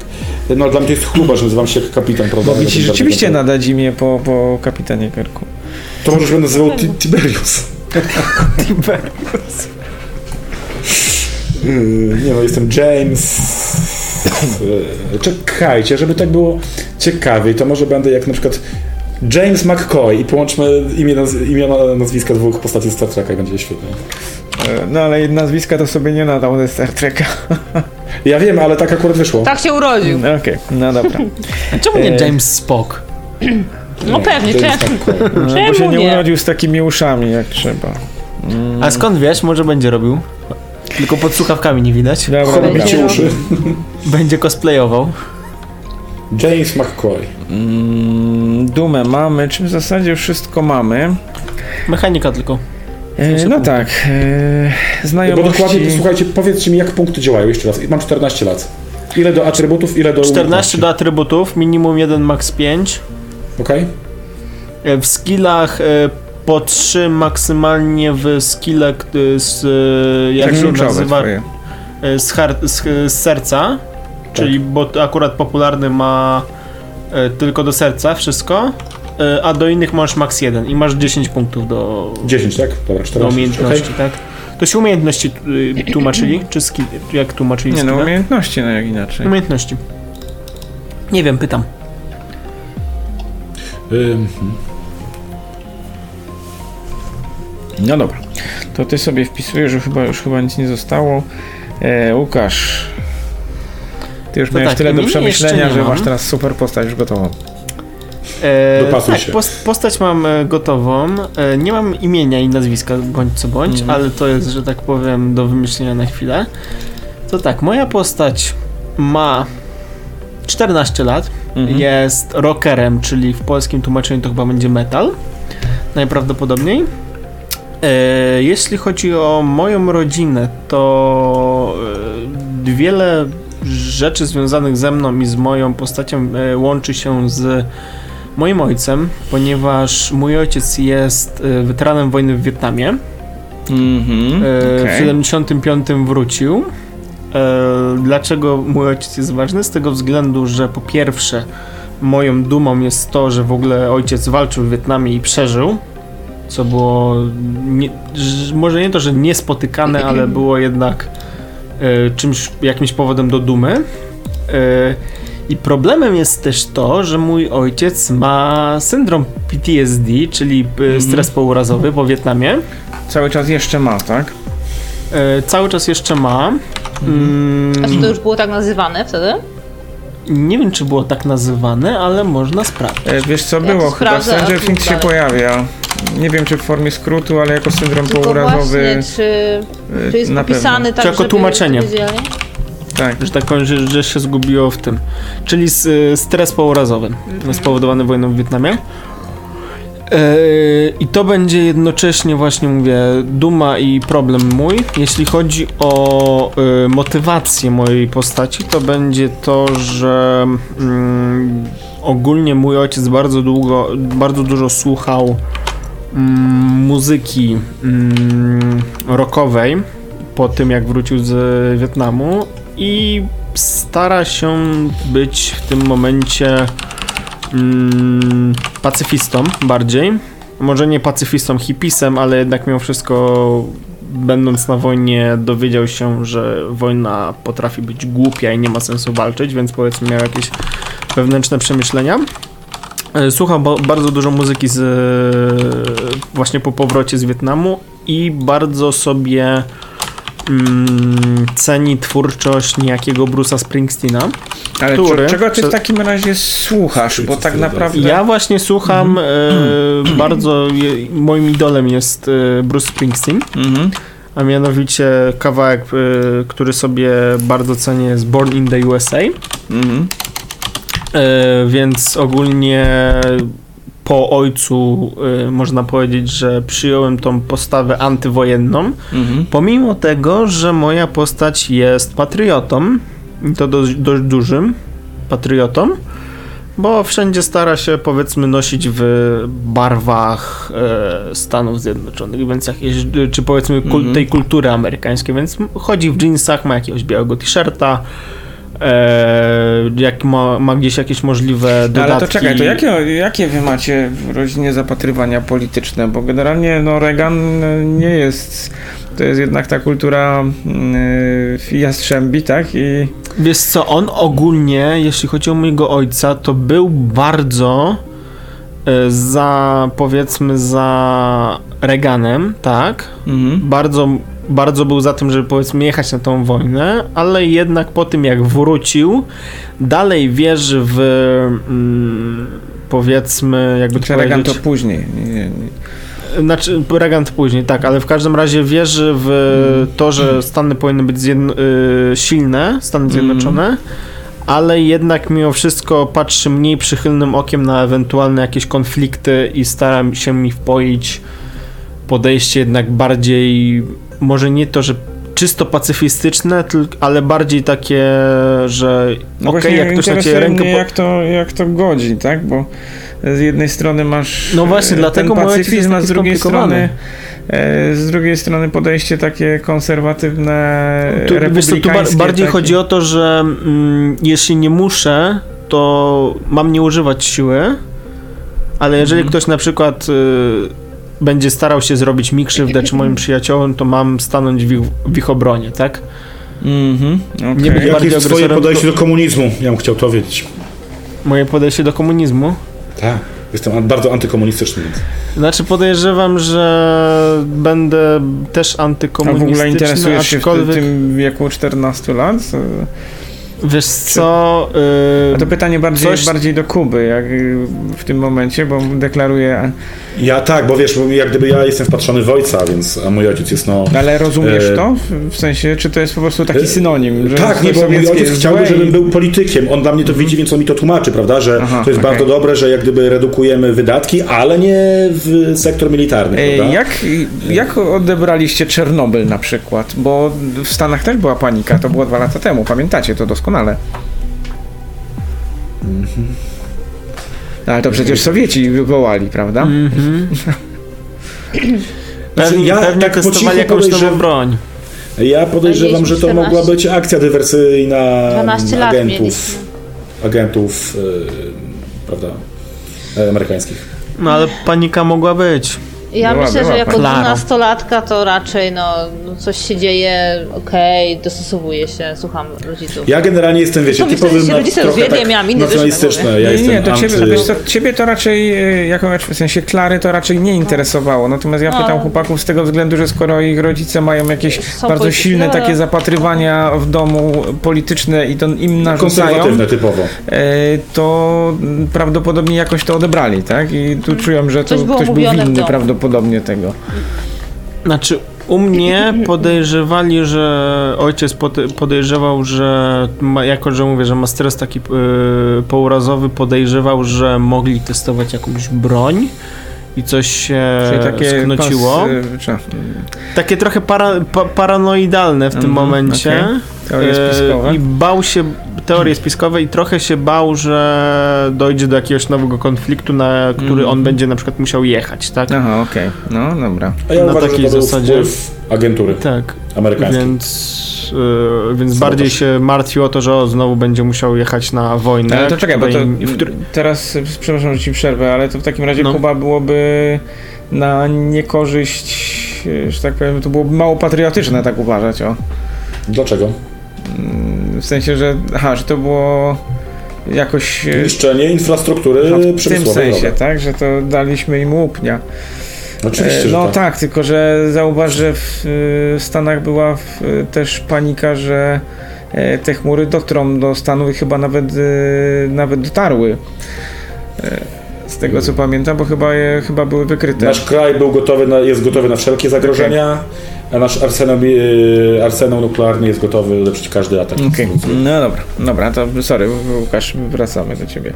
No dla mnie to jest chluba, że nazywam się kapitan, prawda? Mogli ci Ja rzeczywiście nadać imię po, po kapitanie Kirku. To może się będę nazywał Ti- Tiberius. Nie no, jestem James. Czekajcie, żeby tak było ciekawiej, to może będę jak na przykład James McCoy i połączmy imię, imiona, nazwiska dwóch postaci z Star Treka i będzie świetnie. No ale nazwiska to sobie nie nadał ze Star Treka. Ja wiem, ale tak akurat wyszło. Tak się urodził. Okej, no dobra. Czemu nie E, James Spock? No pewnie, czemu? No, bo się nie, nie? urodził z takimi uszami jak trzeba. A skąd wiesz? Może będzie robił. Tylko pod słuchawkami nie widać. Dobra, dobra. bicie uszy. Będzie cosplayował. James McCoy. Mm, Dumę mamy, czy w zasadzie wszystko mamy. Mechanika tylko. E, no tak, e, Bo znajomości... dokładnie, słuchajcie, powiedzcie mi, jak punkty działają jeszcze raz. Mam 14 lat. Ile do atrybutów, ile do 14 do atrybutów, minimum 1, max 5. Okej? E, W skillach e, po 3 maksymalnie w skille k- z, e, jak Tak się kluczowe nazywa, twoje. e, z, har- z, z serca, czyli bo to akurat popularny ma e, tylko do serca wszystko, e, a do innych masz max 1 i masz 10 punktów do, 10, tak? Dobra, do 14. umiejętności, okej. tak? To się umiejętności y, tłumaczyli? Czy skill? Jak tłumaczyli Nie no, umiejętności, no jak inaczej. Umiejętności. Nie wiem, pytam. No dobra. To ty sobie wpisujesz, że chyba już chyba nic nie zostało. E, Łukasz. Ty już To miałeś tak, tyle do przemyślenia, że mam. masz teraz super postać już gotową. E, Dopasuj tak, się. post, postać mam e, gotową. E, nie mam imienia i nazwiska, bądź co bądź, Mhm. ale to jest, że tak powiem, do wymyślenia na chwilę. To tak, moja postać ma 14 lat. Mhm. Jest rockerem, czyli w polskim tłumaczeniu to chyba będzie metal. Najprawdopodobniej. E, jeśli chodzi o moją rodzinę, to e, wiele rzeczy związanych ze mną i z moją postacią e, łączy się z moim ojcem, ponieważ mój ojciec jest e, weteranem wojny w Wietnamie. Mhm. E, okej. W 75 wrócił. E, Dlaczego mój ojciec jest ważny? Z tego względu, że po pierwsze moją dumą jest to, że w ogóle ojciec walczył w Wietnamie i przeżył, co było nie, może nie to, że niespotykane, ale było jednak e, czymś, jakimś powodem do dumy. E, I problemem jest też to, że mój ojciec ma syndrom PTSD, czyli e, stres pourazowy po Wietnamie. Cały czas jeszcze ma, tak? E, cały czas jeszcze ma. Mm, A czy to już było tak nazywane wtedy? nie wiem, czy było tak nazywane, ale można sprawdzić. E, wiesz co Ja było? to Chyba Stranger Things się pojawia. Nie wiem czy w formie skrótu, ale jako syndrom Tylko pourazowy. właśnie, czy, e, czy jest na popisany pewno. tak, Czy jako żeby tłumaczenie? Tak. Że tak powiem, że, że się zgubiło w tym. Czyli y, stres pourazowy spowodowany wojną w Wietnamie. E, I to będzie jednocześnie właśnie mówię duma i problem mój. Jeśli chodzi o y, motywację mojej postaci, to będzie to, że mm, ogólnie mój ojciec bardzo długo, bardzo dużo słuchał mm, muzyki mm, rockowej po tym jak wrócił z Wietnamu i stara się być w tym momencie mm, pacyfistą bardziej. Może nie pacyfistą, hipisem, ale jednak mimo wszystko będąc na wojnie dowiedział się, że wojna potrafi być głupia i nie ma sensu walczyć, więc powiedzmy miał jakieś wewnętrzne przemyślenia. E, Słuchał ba- bardzo dużo muzyki z, właśnie po powrocie z Wietnamu i bardzo sobie mm, ceni twórczość niejakiego Bruce'a Springsteena. Ale Który? czego ty w takim razie słuchasz? Bo tak naprawdę. Ja właśnie słucham e, bardzo, je, moim idolem jest e, Bruce Springsteen, Mhm. a mianowicie kawałek, e, który sobie bardzo cenię jest Born in the USA, Mhm. e, więc ogólnie po ojcu e, można powiedzieć, że przyjąłem tą postawę antywojenną, Mhm. Pomimo tego, że moja postać jest patriotą, i to dość, dość dużym patriotą, bo wszędzie stara się powiedzmy nosić w barwach e, Stanów Zjednoczonych, więc jakieś, czy powiedzmy kul, Mhm. tej kultury amerykańskiej, więc chodzi w jeansach, ma jakiegoś białego t-shirta, e, jak ma, ma gdzieś jakieś możliwe No, dodatki. ale to czekaj, to jakie, jakie wy macie w rodzinie zapatrywania polityczne? Bo generalnie no, Reagan e, nie jest. To jest jednak ta kultura yy, jastrzębi, tak? I Wiesz co, on ogólnie, jeśli chodzi o mojego ojca, to był bardzo e, za, powiedzmy, za Reaganem, tak? mhm. Bardzo, bardzo był za tym, żeby powiedzmy jechać na tą wojnę, ale jednak po tym jak wrócił, dalej wierzy w mm, powiedzmy, jakby to Reagan to powiedzieć, później. Nie, nie, znaczy, Reagan później, tak, ale w każdym razie wierzy w to, że Stany powinny być zjedno- y, silne, Stany Zjednoczone, ale jednak mimo wszystko patrzy mniej przychylnym okiem na ewentualne jakieś konflikty i stara się mi wpoić podejście jednak bardziej, może nie to, że czysto pacyfistyczne, ale bardziej takie, że No okej, właśnie jak ktoś na ciebie rękę... mnie, jak, to, jak to godzi, tak? Bo z jednej strony masz No właśnie, e, dlatego ten pacyfizm, a z drugiej strony e, z drugiej strony podejście takie konserwatywne, Tu, wiesz co, tu bar- republikańskie. bardziej takie. chodzi o to, że mm, jeśli nie muszę, to mam nie używać siły, ale jeżeli ktoś na przykład y, będzie starał się zrobić mi krzywdę czy moim przyjaciołom, to mam stanąć w ich, w ich obronie, tak? Mhm, Nie okej. będzie- Jakie jest twoje podejście do komunizmu? Ja bym chciał to wiedzieć. Moje podejście do komunizmu. Tak. Jestem bardzo antykomunistyczny. Więc. Znaczy podejrzewam, że będę też A w antykomunistyczny, ogóle interesujesz się w aczkolwiek tym wieku 14 lat? Wiesz co, y, A to pytanie bardziej, Coś- bardziej do Kuby, jak y, w tym momencie, bo deklaruje. Ja tak, bo wiesz, jak gdyby ja jestem wpatrzony w ojca, więc a mój ojciec jest no... Ale rozumiesz E, to? W- sensie, czy to jest po prostu taki E, synonim? Że Tak, nie, bo mój ojciec chciałby, żebym był politykiem. On dla mnie to widzi, więc on mi to tłumaczy, prawda, że Aha, to jest okej. bardzo dobre, że jak gdyby redukujemy wydatki, ale nie w sektor militarny, prawda? Jak, jak odebraliście Czernobyl na przykład? Bo w Stanach też była panika, to było dwa lata temu, pamiętacie to doskonale. Mhm. Ale to przecież Sowieci wywołali, prawda? Znaczy, Pewnie, ja pewnie tak testowali jakąś nową broń. Ja podejrzewam, że to 14. mogła być akcja dywersyjna 12 lat agentów, agentów e, prawda, amerykańskich. No ale panika mogła być. Ja Była, myślę, była że jako pani. dwunastolatka to raczej no, no coś się dzieje, okej, dostosowuję się, słucham rodziców. Ja generalnie jestem, wiecie, typowym na- rodzice trochę tak miałam inny nacjonalistyczny. na Ja nie, nie, to ciebie, anty... wiesz co, ciebie to raczej, e, jako w sensie Klary, to raczej nie interesowało. Natomiast ja No. pytam chłopaków z tego względu, że skoro ich rodzice mają jakieś Są bardzo polityczne, silne takie zapatrywania w domu polityczne i to im narzucają, konserwatywne typowo. e, to mm, prawdopodobnie jakoś to odebrali, tak? I tu czują, że to ktoś był winny domu. Prawdopodobnie tego. Znaczy, u mnie podejrzewali, że ojciec pode- podejrzewał, że jako, że mówię, że ma stres taki yy, pourazowy, podejrzewał, że mogli testować jakąś broń i coś się Czyli takie sknociło. czy, Takie trochę para, pa, paranoidalne w tym Mhm, momencie. okej. Teorie E, spiskowe. I bał się, teorie spiskowe i trochę się bał, że dojdzie do jakiegoś nowego konfliktu, na który Mhm. on będzie na przykład musiał jechać, tak? Aha, okej. No, dobra. A ja Na uważam, takiej że to był zasadzie- wpływ agentury Tak, amerykańskiej. więc, e, więc Sabotaż. bardziej się martwił o to, że o, znowu będzie musiał jechać na wojnę. Ale to czekaj, bo to której- teraz, przepraszam, że ci przerwę, ale to w takim razie No. Kuba byłoby na niekorzyść, y, że tak powiem, to byłoby mało patriotyczne tak uważać, o. Dlaczego? W sensie, że, aha, że to było jakoś... y, Niszczenie infrastruktury no, w tym sensie, tak, że to daliśmy im łupnia. Oczywiście, E, No tak. tak, tylko że zauważ, że w y, Stanach była w, też panika, że e, te chmury dotrą do Stanów i chyba nawet, nawet dotarły. E, Z tego co pamiętam, bo chyba, je, chyba były wykryte. Nasz kraj był gotowy na, jest gotowy na wszelkie zagrożenia, a nasz arsenał, e, arsenał nuklearny jest gotowy ulepszyć każdy atak. Okej, no dobra, dobra, to sorry, Łukasz, wracamy do ciebie.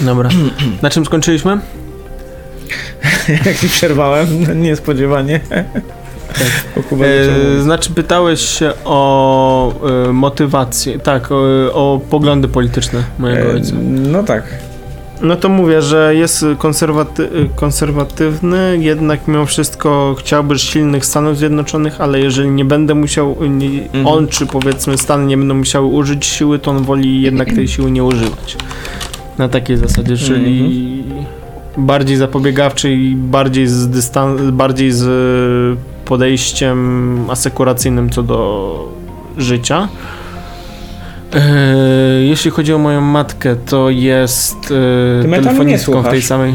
Dobra. Na czym skończyliśmy? Jak ci przerwałem, niespodziewanie. O Kuba zaczął E, znaczy pytałeś się o e, motywację, tak, o, o poglądy polityczne mojego E, ojca. No tak. No to mówię, że jest konserwaty konserwatywny, jednak mimo wszystko chciałby silnych Stanów Zjednoczonych, ale jeżeli nie będę musiał, nie, Mhm. on czy powiedzmy Stany nie będą musiały użyć siły, to on woli jednak tej siły nie używać. Na takiej zasadzie, czyli bardziej zapobiegawczy i bardziej z, dystan- bardziej z podejściem asekuracyjnym co do życia. E, jeśli chodzi o moją matkę, to jest e, nie telefonistką w tej samej.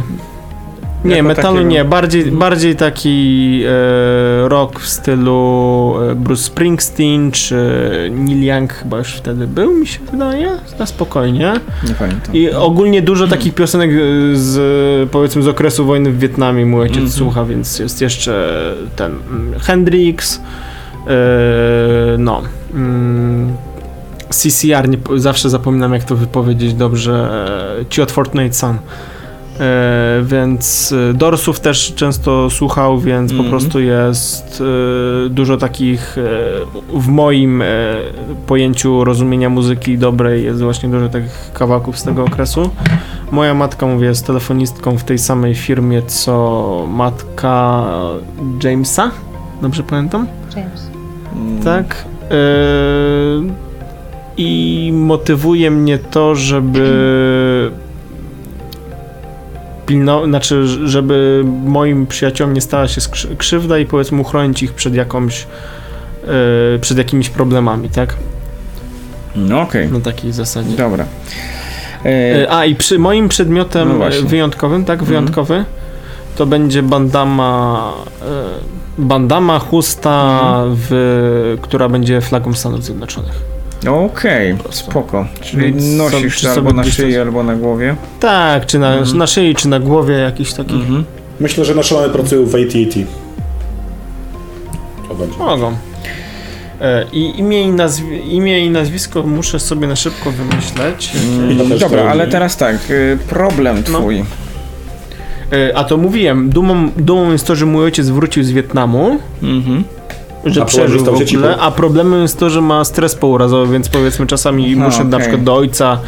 Nie, Jako metalu takiego. nie, bardziej, bardziej taki e, rock w stylu e, Bruce Springsteen czy Neil Young chyba już wtedy był, mi się wydaje, na spokojnie. Nie pamiętam. I ogólnie dużo takich piosenek z powiedzmy z okresu wojny w Wietnamie mój ojciec Mhm. słucha, więc jest jeszcze ten mm, Hendrix, e, no. Mm, CCR, nie, zawsze zapominam jak to wypowiedzieć dobrze, e, ci od Fortnite Sun. E, więc e, Dorsów też często słuchał, więc po Mhm. prostu jest e, dużo takich e, w moim e, pojęciu rozumienia muzyki dobrej jest właśnie dużo takich kawałków z tego okresu. Moja matka, mówię, jest telefonistką w tej samej firmie, co matka Jamesa, dobrze pamiętam? James. Mm, Tak. Yy, i motywuje mnie to, żeby pilno, znaczy, żeby moim przyjaciołom nie stała się krzywda i powiedzmy uchronić ich przed jakąś e, przed jakimiś problemami, tak? No okej, Na takiej zasadzie. dobra. E, A i przy moim przedmiotem No wyjątkowym, tak, Mhm. wyjątkowy, to będzie bandama, e, bandama chusta, Mhm. w, która będzie flagą Stanów Zjednoczonych. Okej, spoko. Czyli Więc nosisz so- albo na szyi, albo na głowie. Tak, czy na, Mhm. na szyi, czy na głowie jakiś taki. Mhm. Myślę, że nasze mamy pracują w AT&T. To będzie. Mogą. E, I imię i, nazwi- imię i nazwisko muszę sobie na szybko wymyśleć. Mm, Dobra, ale teraz tak, y, problem No. twój. E, A to mówiłem, dumą, dumą jest to, że mój ojciec wrócił z Wietnamu, Mhm. Że przeżył w dzieci ogóle, a problemem jest to, że ma stres pourazowy, więc powiedzmy czasami muszę na okej. przykład do ojca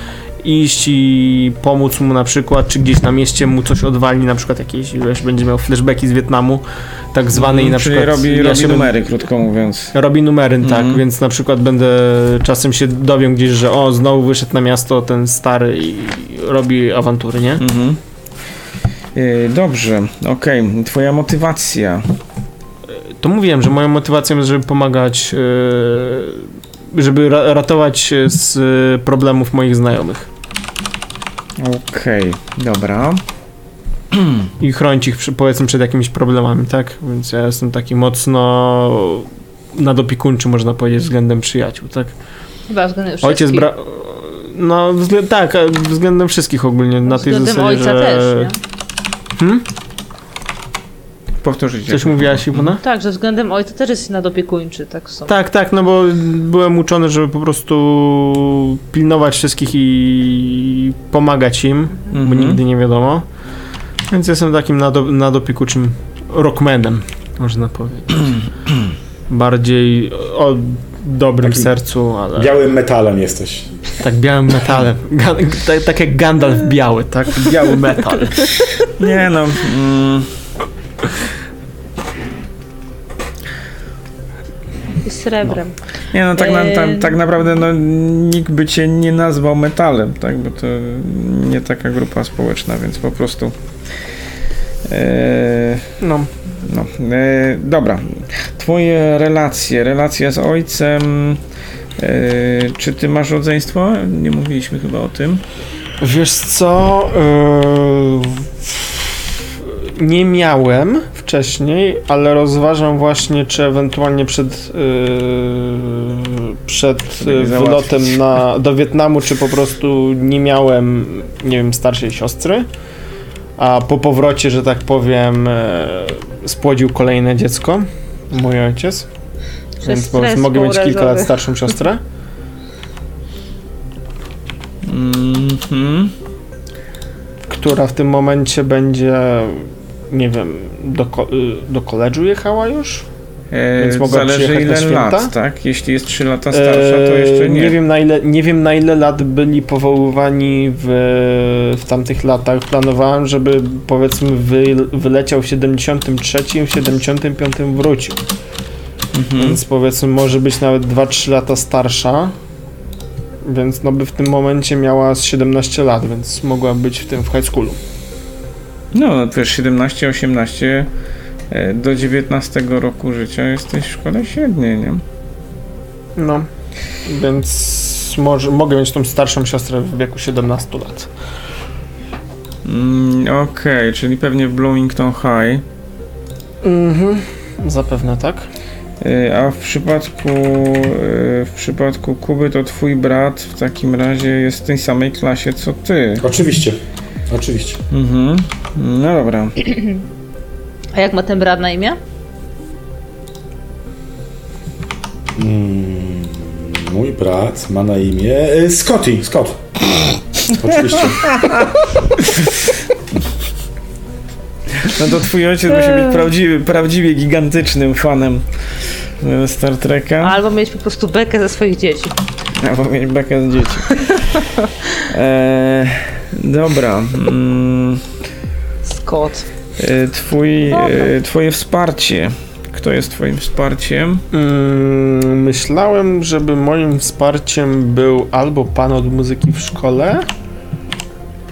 iść i pomóc mu na przykład, czy gdzieś na mieście mu coś odwali, na przykład jakieś, wiesz, będzie miał flashbacki z Wietnamu, tak zwany i na Czyli przykład... robi, ja robi numery, krótko mówiąc. Robi numery, Mhm. tak, więc na przykład będę czasem się dowiem gdzieś, że o, znowu wyszedł na miasto ten stary i robi awantury, nie? Mhm. Y, Dobrze, okej. Twoja motywacja. To mówiłem, że moją motywacją jest, żeby pomagać, yy, żeby ra ratować się z yy, problemów moich znajomych Okej, dobra. i chronić ich powiedzmy przed jakimiś problemami, tak? Więc ja jestem taki mocno nadopiekuńczy, można powiedzieć, względem przyjaciół, tak? Chyba względem Ojciec wszystkich. bra... No, wzglę... tak, a względem wszystkich ogólnie, na tej zasadzie, ojca że... też, nie? Hmm? Powtórzyć. Coś mówiłaś, Iwona? Tak, że względem ojca też jest nadopiekuńczy, tak są. Tak, tak, no bo byłem uczony, żeby po prostu pilnować wszystkich i pomagać im, bo Mhm. nigdy nie wiadomo. Więc jestem takim nado, nadopiekuczym rockmanem, można powiedzieć. Bardziej o dobrym Takim sercu, ale Białym metalem jesteś. tak białym metalem. Tak, tak jak Gandalf biały, tak? Biały metal. Nie no. Mm, I srebrem. nie no, tak, na, tak, tak naprawdę no, nikt by cię nie nazwał metalem, tak? Bo to nie taka grupa społeczna, więc po prostu. E, No. no, e, dobra. Twoje relacje, relacja z ojcem. E, czy ty masz rodzeństwo? Nie mówiliśmy chyba o tym. Wiesz co? Yy, nie miałem wcześniej, ale rozważam właśnie, czy ewentualnie przed, yy, przed yy, wylotem na, do Wietnamu, czy po prostu nie miałem, nie wiem, starszej siostry. A po powrocie, że tak powiem, yy, spłodził kolejne dziecko, mój ojciec. Przez Więc po prostu mogę mieć kilka lat starszą siostrę. Mhm. która w tym momencie będzie, nie wiem, do, y, do koledżu jechała już? E, Więc mogła zależy ile święta? lat, tak? Jeśli jest 3 lata starsza, to Eee, jeszcze nie. wiem na ile, nie wiem na ile lat byli powoływani w, w tamtych latach. Planowałem, żeby powiedzmy wy, wyleciał w 73, w 75 wrócił. Mhm. Więc powiedzmy może być nawet 2-3 lata starsza. Więc no by w tym momencie miała z 17 lat, więc mogła być w tym w high schoolu. No, wiesz, 17, 18 e, do 19 roku życia jesteś w szkole średniej, nie? No, więc może, mogę mieć tą starszą siostrę w wieku 17 lat. Mm, Okej, czyli pewnie w Bloomington High. Mhm, zapewne tak. E, A w przypadku e, w przypadku Kuby to twój brat w takim razie jest w tej samej klasie co ty. Oczywiście. Oczywiście. Mhm. No dobra. A jak ma ten brat na imię? Mm, mój brat ma na imię e, Scotty. Scott. Oczywiście. No to twój ojciec musi być prawdziwy, prawdziwie gigantycznym fanem e, Star Treka. Albo mieć po prostu bekę ze swoich dzieci. Albo mieć bekę z dzieci. E, dobra. Mm, Scott. e, twój, e, twoje wsparcie. Kto jest twoim wsparciem? Mm, myślałem, żeby moim wsparciem był albo pan od muzyki w szkole,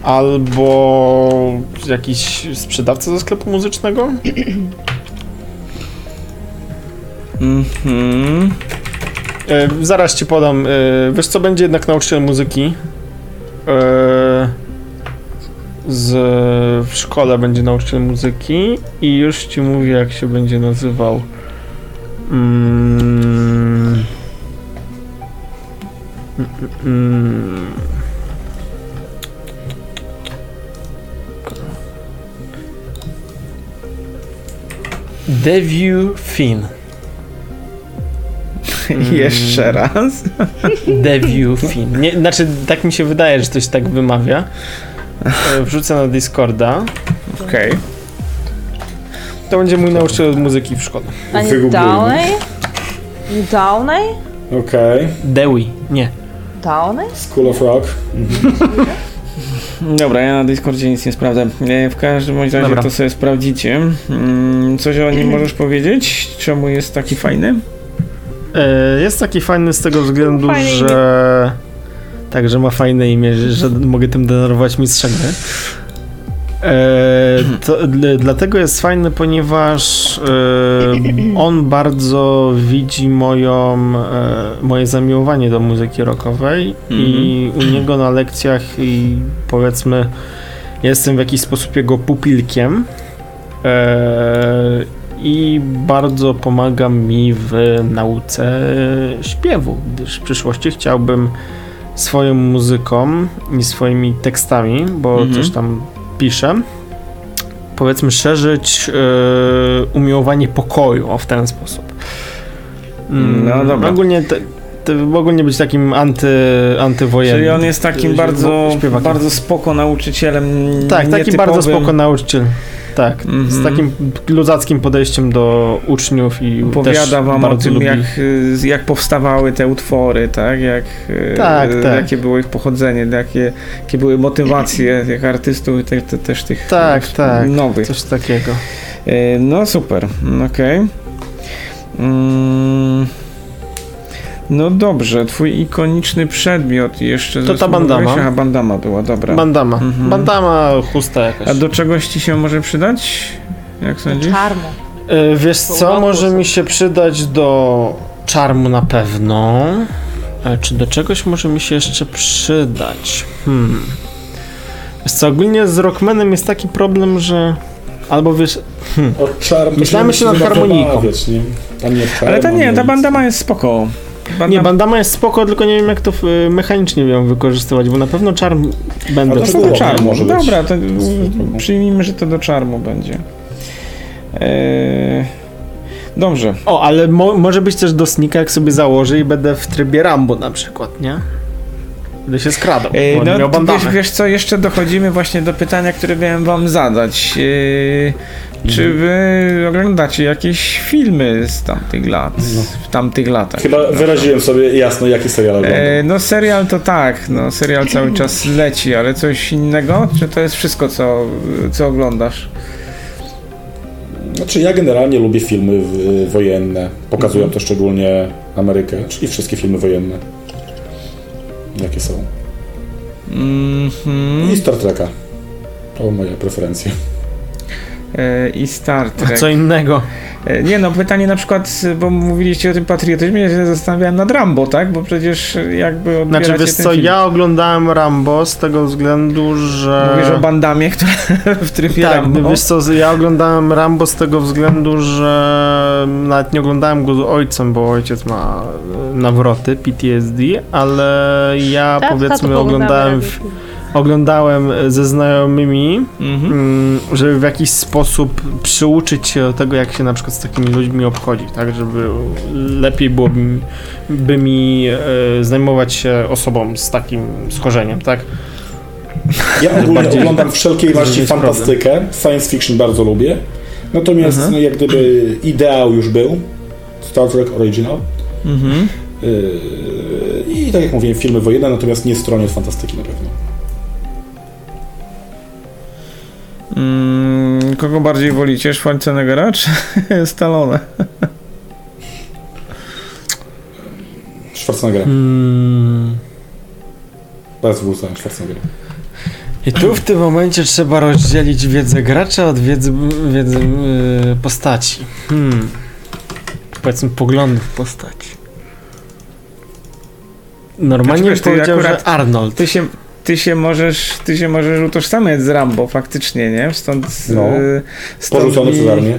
albo jakiś sprzedawca ze sklepu muzycznego. Mhm. E, zaraz ci podam. E, wiesz co, będzie jednak nauczyciel muzyki. E, z, w szkole będzie nauczyciel muzyki i już ci mówię, jak się będzie nazywał. Mm. Mm. Deview Finn. Jeszcze raz. Deview Finn. Nie, znaczy, tak mi się wydaje, że to się tak wymawia. E, Wrzucę na Discorda. Okej. To będzie mój nauczyciel od muzyki w szkole. A nie. Downey? Downey? Okej. Dewey, nie. Downey? School of Rock. Dobra, ja na Discordzie nic nie sprawdzę. E, W każdym razie Dobra. to sobie sprawdzicie. Mm, Coś o nim możesz powiedzieć? Czemu jest taki fajny? E, Jest taki fajny z tego względu, Fajne imię. że... Tak, że ma fajne imię, że, mogę tym denerwować mistrza gry. E, to, dl- dlatego jest fajny, ponieważ e, on bardzo widzi moją, e, moje zamiłowanie do muzyki rockowej i u niego na lekcjach i powiedzmy jestem w jakiś sposób jego pupilkiem e, i bardzo pomaga mi w nauce śpiewu, gdyż w przyszłości chciałbym swoją muzyką i swoimi tekstami, bo Mhm. coś tam piszę, powiedzmy szerzyć e, umiłowanie pokoju o w ten sposób. Mm, No dobra. Ogólnie te, te, ogólnie być takim anty, antywojennym. Czyli on jest takim bardzo, śpiewakiem. bardzo spoko nauczycielem. Tak, taki bardzo spoko nauczyciel. Tak, z Mhm. takim ludzkim podejściem do uczniów i Opowiada wam o tym, lubi. jak, y, jak powstawały te utwory, tak? Jak, y, Tak, y, tak. Jakie było ich pochodzenie, jakie, jakie były motywacje tych artystów i te, te, też tych Tak, y, tak. nowych. Coś takiego. Y, No super, okej. Mm, No dobrze, twój ikoniczny przedmiot jeszcze To ta bandama. Aha, bandama była, dobra. Bandama. Mhm. Bandama, chusta jakaś. A do czegoś ci się może przydać? Jak sądzisz? Czarmu. E, Wiesz co, może mi się przydać do czarmu na pewno. E, Czy do czegoś może mi się jeszcze przydać? Hmm. Wiesz co, ogólnie z Rockmanem jest taki problem, że... Albo wiesz... Od czarm Myślałem jeszcze nad harmoniką. Wiesz, nie? Tam nie czarm, Ale ta nie, ta bandama jest spoko. Bandam- Nie, bandama jest spoko, tylko nie wiem jak to e, mechanicznie ją wykorzystywać, bo na pewno czarm będę... To to do czarmu. może być. Dobra, to przyjmijmy, że to do czarmu będzie. Eee, dobrze. O, ale mo może być też do snika, jak sobie założę i będę w trybie Rambo na przykład, nie? Będę się skradał, Eee, no, miał wiesz, wiesz co, jeszcze dochodzimy właśnie do pytania, które miałem wam zadać. Eee, czy Mhm. wy oglądacie jakieś filmy z tamtych lat? W tamtych latach. Chyba wyraziłem sobie jasno, jaki serial oglądam. Eee, no serial to tak, no serial cały czas leci, ale coś innego? Czy to jest wszystko, co, co oglądasz? Znaczy ja generalnie lubię filmy wojenne. Pokazują to szczególnie Amerykę, czyli wszystkie filmy wojenne. Jakie są. Mhm. I Star Treka. To moja preferencja. E, i Star A Trek. co innego? E, Nie no, pytanie na przykład, bo mówiliście o tym patriotyzmie, ja się zastanawiałem nad Rambo, tak? Bo przecież jakby Znaczy, wiesz co, film. ja oglądałem Rambo z tego względu, że... Mówisz o bandamie, która w trybie Tak, Rambo. wiesz co, ja oglądałem Rambo z tego względu, że nawet nie oglądałem go z ojcem, bo ojciec ma e, nawroty, PTSD, ale ja Tak, powiedzmy oglądałem, w, oglądałem ze znajomymi, Mhm. mm, żeby w jakiś sposób przyuczyć się do tego, jak się na przykład z takimi ludźmi obchodzi, tak, żeby lepiej było by, by mi e, zajmować się osobą z takim schorzeniem, tak. Ja ogólnie oglądam wszelkiej jest fantastykę. Science fiction bardzo lubię. Natomiast Mhm. no, jak gdyby ideał już był. Star Trek Original. Mhm. Yy, I tak jak mówiłem, filmy wojenne, natomiast nie stronię od fantastyki na pewno. Mm, kogo bardziej wolicie, Schwarzeneggera czy Stallone? Schwarzeneggera. Hmm. Bez wózka Schwarzeneggera. I tu w tym momencie trzeba rozdzielić wiedzę gracza od wiedzy, wiedzy yy, postaci. Hmm. Powiedzmy poglądów postaci. Normalnie Znaczy, wiesz, powiedział, akurat- że Arnold. Ty się, ty się możesz, ty się możesz utożsamiać z Rambo faktycznie, nie? Stąd, No. e, stąd, Porzucony mi- przez armię.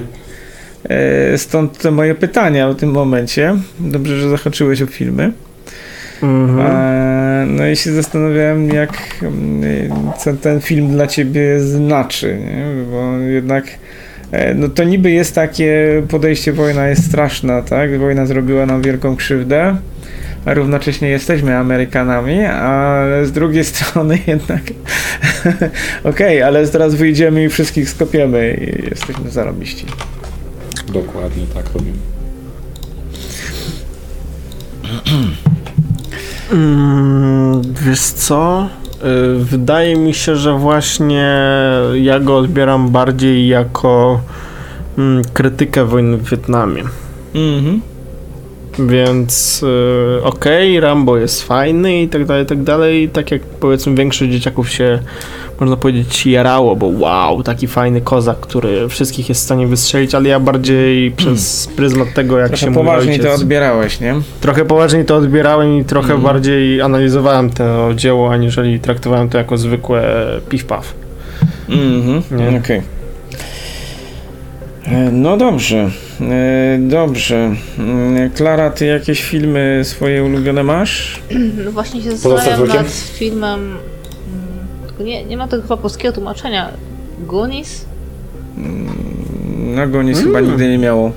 e, stąd te moje pytania w tym momencie. Dobrze, że zahaczyłeś o filmy. Mhm. E, no i się zastanawiałem, jak mm, co ten film dla ciebie znaczy, nie? bo jednak e, no to niby jest takie podejście wojna jest straszna, tak? Wojna zrobiła nam wielką krzywdę, a równocześnie jesteśmy Amerykanami, ale z drugiej strony jednak okej, ale teraz wyjdziemy i wszystkich skopiemy i jesteśmy zarobiści. Dokładnie tak robimy. Mm, wiesz co? Y, Wydaje mi się, że właśnie ja go odbieram bardziej jako mm, krytykę wojny w Wietnamie. Mhm. Więc y, okej, Rambo jest fajny i tak dalej, i tak dalej. Tak jak powiedzmy większość dzieciaków się, można powiedzieć, jarało, bo wow, taki fajny kozak, który wszystkich jest w stanie wystrzelić, ale ja bardziej przez pryzmat tego, jak się Trochę mój poważniej to odbierałeś, nie? Trochę poważniej to odbierałem i trochę Mhm. bardziej analizowałem to dzieło, aniżeli traktowałem to jako zwykłe piw-paw. Mhm, Nie? okej. E, No dobrze, e, dobrze. Mm, Klara, ty jakieś filmy swoje ulubione masz? No właśnie się zastanawiam nad filmem. mm, Tylko nie, nie ma tego chyba polskiego tłumaczenia. Goonies? No go nic Mm. chyba nigdy nie miało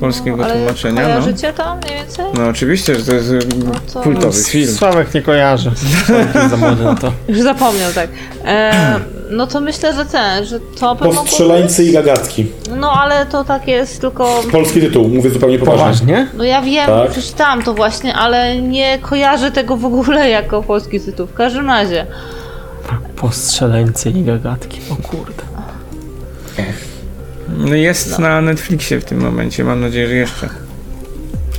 polskiego No, ale tłumaczenia. No. Kojarzycie to mniej więcej? no oczywiście, że to jest e, No to- kultowy film. Sławek nie kojarzy. Sławek jest za młody na to. Już zapomniał, tak. E, no to myślę, że ten, że to by mogło i gagatki. być. No ale to tak jest tylko. Polski tytuł, mówię zupełnie poważnie. Poważnie? No ja wiem, Tak. przeczytałam to właśnie, ale nie kojarzę tego w ogóle jako polski tytuł. W każdym razie. Postrzeleńcy i gagatki. O kurde. No Jest na Netflixie w tym momencie, mam nadzieję, że jeszcze.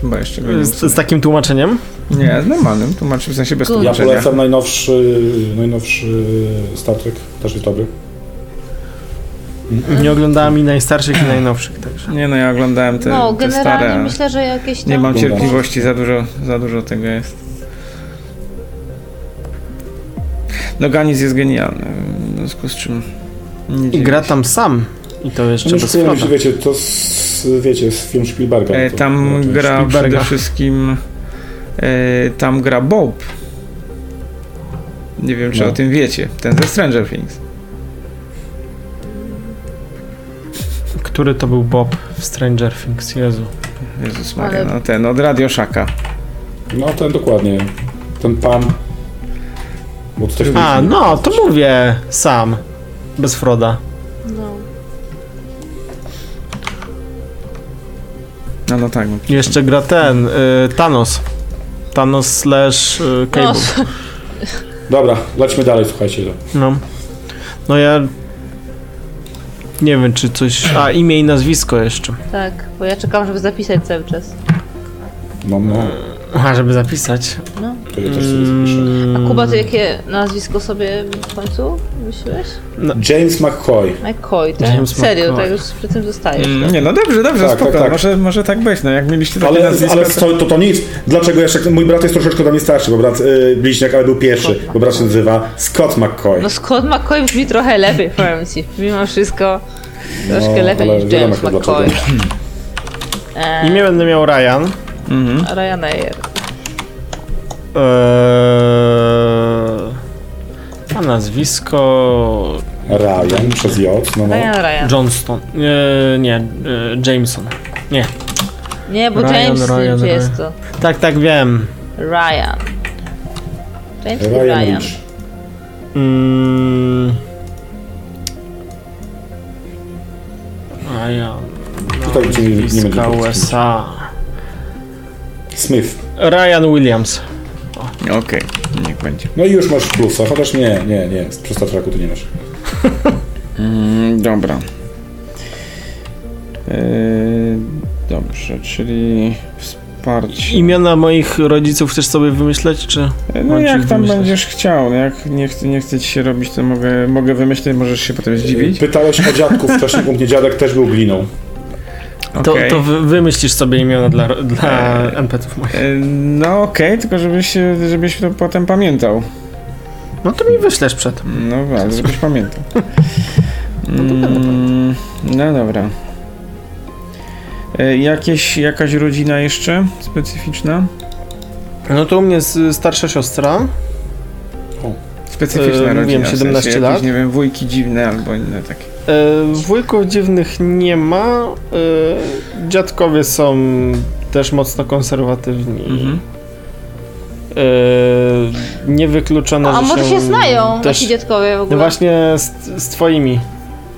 Chyba jeszcze go nie Z, z takim tłumaczeniem? Nie, z normalnym, tłumaczy w sensie bez Good. Ja tłumaczenia. polecam najnowszy, najnowszy Star Trek, też jest dobry. Nie oglądałem i najstarszych i najnowszych, także. Nie no, ja oglądałem te, no, te generalnie stare, myślę, że jakieś tam. nie mam cierpliwości, za dużo, za dużo tego jest. No Ganis jest genialny, w związku z czym nie I gra się. tam sam. I to jeszcze No bez nie Froda. wiecie, to z, wiecie, z film Spielberga. E, Tam to- to- gra Spielberga. przede wszystkim e, tam gra Bob. Nie wiem, czy No. o tym wiecie. Ten ze Stranger Things. Który to był Bob w Stranger Things? Jezu. Jezus Maria, no ten od Radio Shaka. No ten dokładnie. Ten pan. Bo A, no, to mówię sam. Bez Froda. No, no tak. No. Jeszcze gra ten, y, Thanos. Thanos slash y, Cable. No, Dobra, lećmy dalej, słuchajcie. No. No ja... Nie wiem, czy coś... A, imię i nazwisko jeszcze. tak, bo ja czekam, żeby zapisać cały czas. No, no, A, żeby zapisać. No. to ja też sobie zapiszę. Mm, A Kuba, ty jakie nazwisko sobie w końcu myśliłeś? James McCoy. McCoy, tak? James Serio, McCoy. tak już przy tym zostajesz. Mm, tak? Nie, no dobrze, dobrze, Tak, spoko. tak, tak. Może, może tak być, no jak mieliście takie Ale, nazwisko, ale to... to, to, to nic. Dlaczego jeszcze. Mój brat jest troszeczkę do mnie starszy, bo brat y, bliźniak, ale był pierwszy. Bo brat się nazywa Scott McCoy. No Scott McCoy brzmi trochę lepiej, powiem ci. Mimo wszystko troszkę No, lepiej niż James McCoy. E, Imię będę miał Ryan. Mhm. Ryanair. Eee, a nazwisko... Ryan przez J. No, no. Ryan Ryan. Johnston. Eee, nie, e, Jameson. Nie. Nie, bo Ryan, James Ryan, Ryan, jest to. Tak, tak, wiem. Ryan. James Ryan Ryan. Rich. Mm. Ryan. Tutaj ci nie- nie będzie. USA. Smith. Ryan Williams. Okej, niech będzie. No i już masz plusa, chociaż nie, nie, nie. Przy Star Treku ty nie masz. Mm, dobra. E, dobrze, czyli wsparcie. Imiona moich rodziców chcesz sobie wymyśleć, czy... No Mam ci jak tam wymyśleć. będziesz chciał, no jak nie, chce- nie chce ci się robić, to mogę, mogę wymyśleć, możesz się potem zdziwić. Pytałeś o dziadków wcześniej, u mnie dziadek też był gliną. To, Okej. to wy, wymyślisz sobie imiona dla, dla NPC-ów moich. E, No okej, tylko żebyś, żebyś to potem pamiętał. No to mi wyślesz przed. No ale żebyś pamiętał. No Mm, No dobra. E, Jakieś, jakaś rodzina jeszcze specyficzna? No to u mnie jest starsza siostra. Specyficzna E, rodzina. mówiłem, w 17 sensie lat. Jakieś, nie wiem, wujki dziwne albo inne takie. E, wujków dziwnych nie ma. E, dziadkowie są też mocno konserwatywni. Mhm. E, niewykluczone, A że może się znają też... nasi dziadkowie w No ogóle? właśnie z, z twoimi.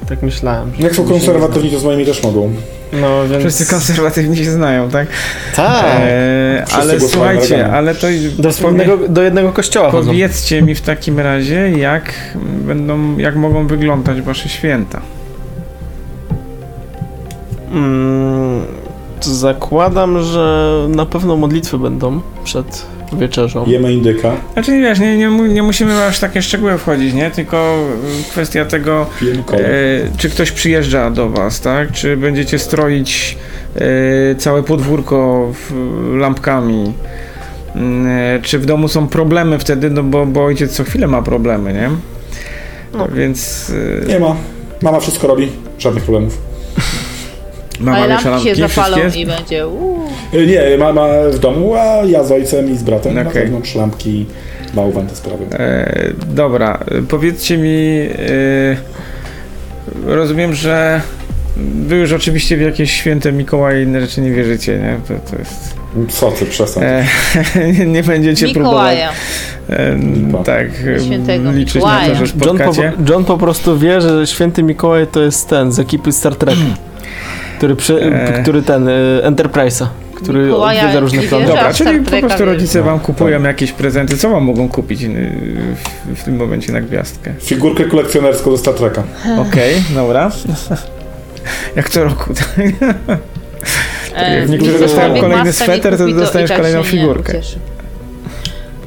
Tak myślałem. Jak są konserwatywni, to z moimi też mogą. No więc... Wszyscy konserwatywni się znają, tak? Tak. E, ale słuchajcie, ale to Do, wspólnego, do jednego kościoła chodzą. powiedzcie mi w takim razie, jak będą, jak mogą wyglądać wasze święta. Mm, zakładam, że na pewno modlitwy będą przed wieczerzą. Jemy indyka, Znaczy nie wiesz, nie, nie, nie musimy aż w takie szczegóły wchodzić, nie? Tylko y, kwestia tego, e, czy ktoś przyjeżdża do was, tak? Czy będziecie stroić e, całe podwórko w, lampkami. E, Czy w domu są problemy wtedy, no bo, bo ojciec co chwilę ma problemy, nie? No. Więc e, Nie ma. Mama wszystko robi, żadnych problemów. Mama Ale lampki się zapalą wszystkie i będzie uuu. Y, Nie, mama w domu, a ja z ojcem i z bratem na Okej. zewnątrz lampki, bałwan te sprawy. E, dobra, e, powiedzcie mi, e, rozumiem, że wy już oczywiście w jakieś święte Mikołaje i inne rzeczy nie wierzycie, nie? To, to jest... Co ty, przestań. E, nie, nie będziecie Mikołaja. próbować e, Lipa. tak e, Świętego liczyć na Mikołaja. to, że John po. John po prostu wie, że święty Mikołaj to jest ten z ekipy Star Trek. Który, przy, E. który ten, y, Enterprise'a, który Mikołaja odwiedza różne wierzy. Dobra, czyli po prostu rodzice No, wam kupują tak. jakieś prezenty. Co wam mogą kupić e, w, w tym momencie na gwiazdkę? Figurkę kolekcjonerską ze Star Treka. Okej, dobra. Jak co roku, tak? E, jak niektórzy dostają kolejny sweter, to dostajesz tak kolejną figurkę. ucieszy.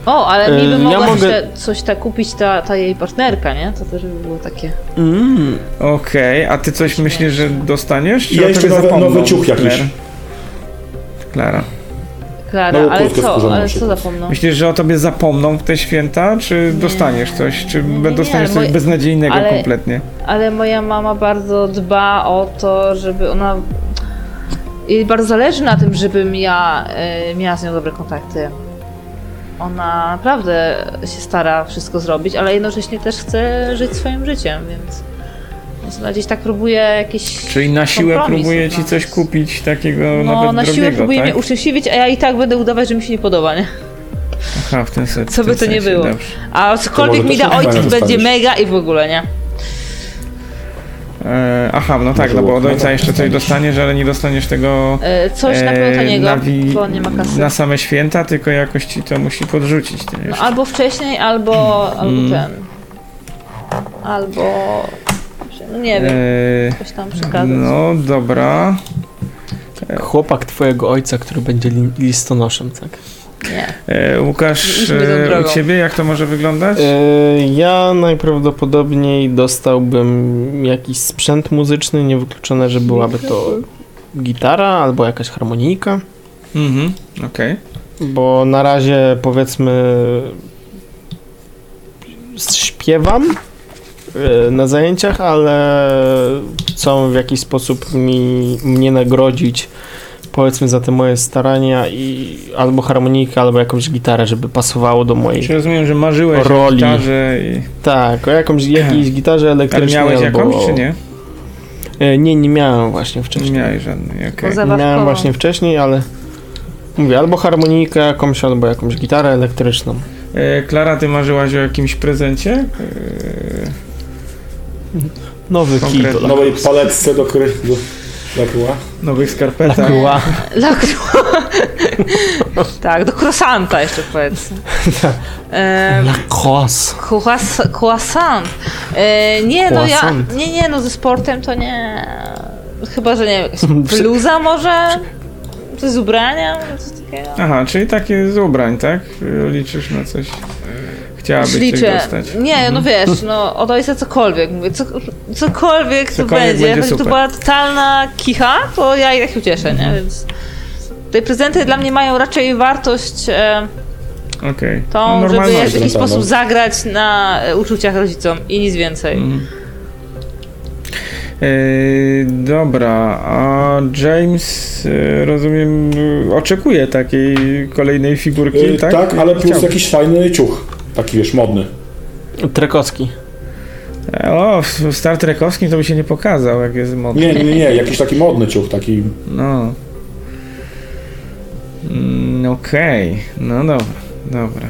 O, ale E, mi by ja mogła mogę- jeszcze coś tak kupić ta, ta jej partnerka, nie? To też by było takie... Mm. Okej, a ty coś myślisz, że dostaniesz? Czy ja o jeszcze nowy- nowy ciuch jakiś. Klara. Klara, Nową ale co? Ale co zapomną? Myślisz, że o tobie zapomną w te święta, czy dostaniesz coś? Czy nie, nie, dostaniesz ale coś moje- beznadziejnego ale- kompletnie? Ale moja mama bardzo dba o to, żeby ona... Jej bardzo zależy na tym, żebym ja e, miała z nią dobre kontakty. Ona naprawdę się stara wszystko zrobić, ale jednocześnie też chce żyć swoim życiem, więc... Więc ona gdzieś tak próbuje jakieś Czyli na siłę próbuje ci coś kupić takiego No, nawet na siłę drogiego, próbuje tak? mnie uszczęśliwić, a ja i tak będę udawać, że mi się nie podoba, nie? Aha, w ten sen, Co by to nie było. Dobrze. A cokolwiek mi da ojciec będzie mega i w ogóle, nie? E, aha, no tak, no bo od ojca jeszcze coś dostaniesz, ale nie dostaniesz tego E, Coś na pewno e, taniego, na, wi- bo nie ma kasy. na same święta, tylko jakoś ci to musi podrzucić. Ty No, wiesz. albo wcześniej, albo, albo Mm. ten. Albo... No nie wiem, E, coś tam przekazać. no dobra. Chłopak twojego ojca, który będzie li- listonoszem, tak? Nie. E, Łukasz, e, u ciebie jak to może wyglądać? E, ja najprawdopodobniej dostałbym jakiś sprzęt muzyczny, niewykluczone, że byłaby to gitara albo jakaś harmonijka, Mhm, okej. bo na razie powiedzmy śpiewam na zajęciach, ale chcą w jakiś sposób mi, mnie nagrodzić powiedzmy za te moje starania i albo harmonijkę, albo jakąś gitarę, żeby pasowało do mojej Czy rozumiem, że marzyłeś Roli. o gitarze i... Tak, o jakąś, jakiejś gitarze Ale elektrycznej miałeś albo... jakąś, czy nie? E, Nie, nie miałem właśnie Nie wcześniej. miałeś żadnej, okej. Nie Zabawkową. miałem właśnie wcześniej, ale mówię, albo harmonijkę jakąś, albo jakąś gitarę elektryczną. E, Klara, ty marzyłaś o jakimś prezencie? E, Nowy kij Nowej paletce do do... króla. nowych skarpetach? Lakruła. Dla tak, do croissanta jeszcze powiedz. Tak. E, croiss- croissant. E, nie, no ja. Croissant. Nie, nie, no ze sportem to nie. Chyba, że nie jakaś bluza może? Coś z ubrania? Coś takiego? Aha, czyli takie z ubrań, tak? Liczysz na coś. Chciałabyś coś Liczę. dostać. Nie, no wiesz, no o to jest cokolwiek. Mówię, co, cokolwiek to będzie. będzie to była totalna kicha, to ja i tak się ucieszę, nie? Więc te prezenty dla mnie mają raczej wartość e, Okej. tą, No, żeby w jakiś sposób zagrać na e, uczuciach rodzicom i nic więcej. Mhm. Yy, dobra, a James, yy, rozumiem, yy, oczekuje takiej kolejnej figurki, Yy, tak? tak, ale plus Chciałby. jakiś fajny ciuch. Taki wiesz, modny. Trekowski. O, w Star Trekowskim to by się nie pokazał, jak jest modny. Nie, nie, nie, nie, jakiś taki modny ciuch, taki. No. Mm, Okej, no dobra, dobra.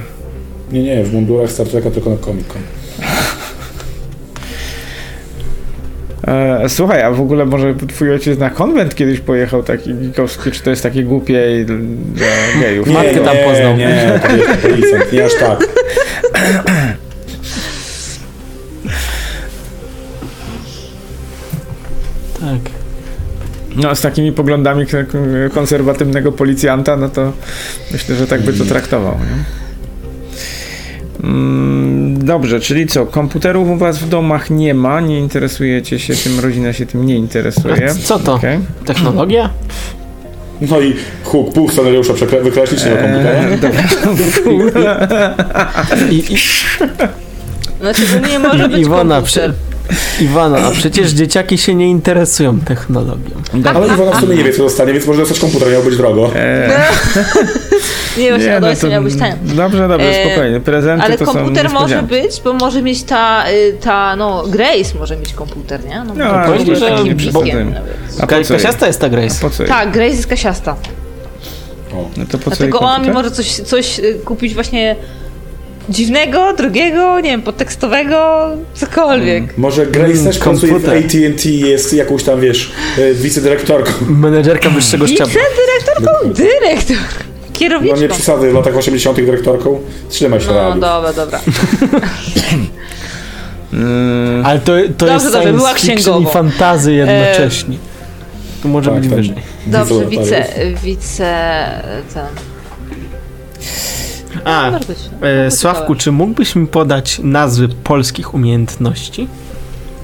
Nie, nie, w mundurach Star Treka tylko na Comic Con. E, słuchaj, a w ogóle może twój ojciec na konwent kiedyś pojechał taki gikowski, czy to jest takie głupie i dla gejów? Nie, Matkę tam nie, poznał. Nie, to jest policjant, nie aż tak. Tak. No, z takimi poglądami konserwatywnego policjanta, no to myślę, że tak by to traktował, nie? Mm, Dobrze, czyli co, komputerów u was w domach nie ma, nie interesujecie się tym, rodzina się tym nie interesuje. A co to? Okej. Technologia? No i huk, pół scenariusza przekre- wykreślić tego komputera. Eee, dobra. I, i, Znaczy, to nie może być Iwona, komputer. Iwana, a przecież dzieciaki się nie interesują technologią. Ale Iwona w sumie nie wie, co dostanie, więc może dostać komputer, miał być drogo. Eee, Nie, właśnie nie, no to- miał być. Dobrze, dobrze, Eee, spokojnie. Prezenty Ale to są komputer może niespodzianki. być, bo może mieć ta, y, ta, no, Grace może mieć komputer, nie? No, No, to ale takim bliskiem przesadzajmy. nawet. A? Kasiasta jest ta Grace. Tak, Grace jest kasiasta. O. No to po Dlatego ona mi może coś, coś y, kupić właśnie dziwnego, drugiego, nie wiem, podtekstowego, cokolwiek. Może Grace Mm, też pracuje w. AT&T jest jakąś tam, wiesz, e, wicedyrektorką. Menedżerka wyższego szczebla. Wicedyrektorką? Dyrektor! No Kierowniczką. nie przesady, w latach 80 dyrektorką. Trzymaj się No, realiów. dobra, dobra. Mm, Ale to, to Dobrze, jest dobrze, science była i fantazy jednocześnie. Tu może Tak, być tam wyżej. Dobrze, wice, wice, ten. A, no. e, Sławku, czy mógłbyś mi podać nazwy polskich umiejętności?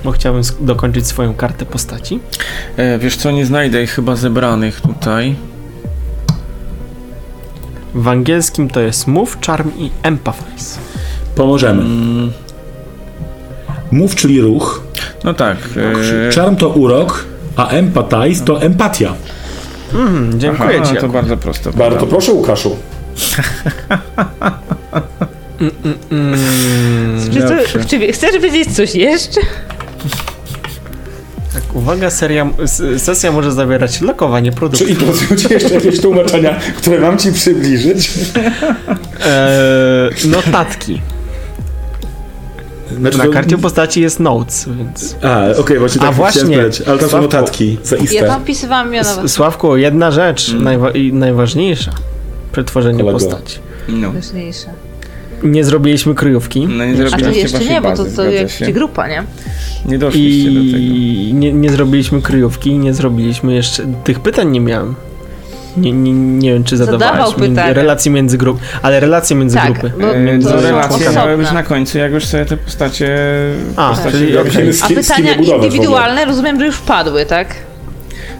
Bo chciałbym dokończyć swoją kartę postaci. e, wiesz co, nie znajdę ich chyba zebranych tutaj. W angielskim to jest move, charm i empathize. Pomożemy. Mm, Move, czyli ruch. no tak. E, Charm to urok, a empathize to empatia. Mm, aha, dziękuję no, ci. to Jakub. bardzo prosto. Bardzo proszę, Łukaszu. Mm, Czy, to, czy chcesz wiedzieć coś jeszcze? tak, uwaga, seria, sesja może zawierać lokowanie Czy produktu. interesują Cię jeszcze jakieś tłumaczenia, które mam Ci przybliżyć? E, notatki. Znaczy, Na to- karcie postaci jest notes, więc... A, okej, właśnie A tak właśnie, chciałem powiedzieć, ale to są notatki, zaiste. Ja tam pisywałam S- mianowe. Sławku, jedna rzecz, najwa- i najważniejsza przy tworzeniu Kolego. postaci. No. Ważniejsze. Nie zrobiliśmy kryjówki No nie A to jeszcze nie, bo to, to jak grupa, nie? Nie doszliście do tego. I nie, nie zrobiliśmy kryjówki, nie zrobiliśmy jeszcze... Tych pytań nie miałem. Nie, nie, nie wiem, czy Zadawał zadawałeś między, pytania. relacje między grup, ale relacje między Tak, grupy. bo E, między to są relacje miały być na końcu, jak już sobie te postacie... A, postacie czyli. Z A pytania indywidualne rozumiem, że już padły, tak?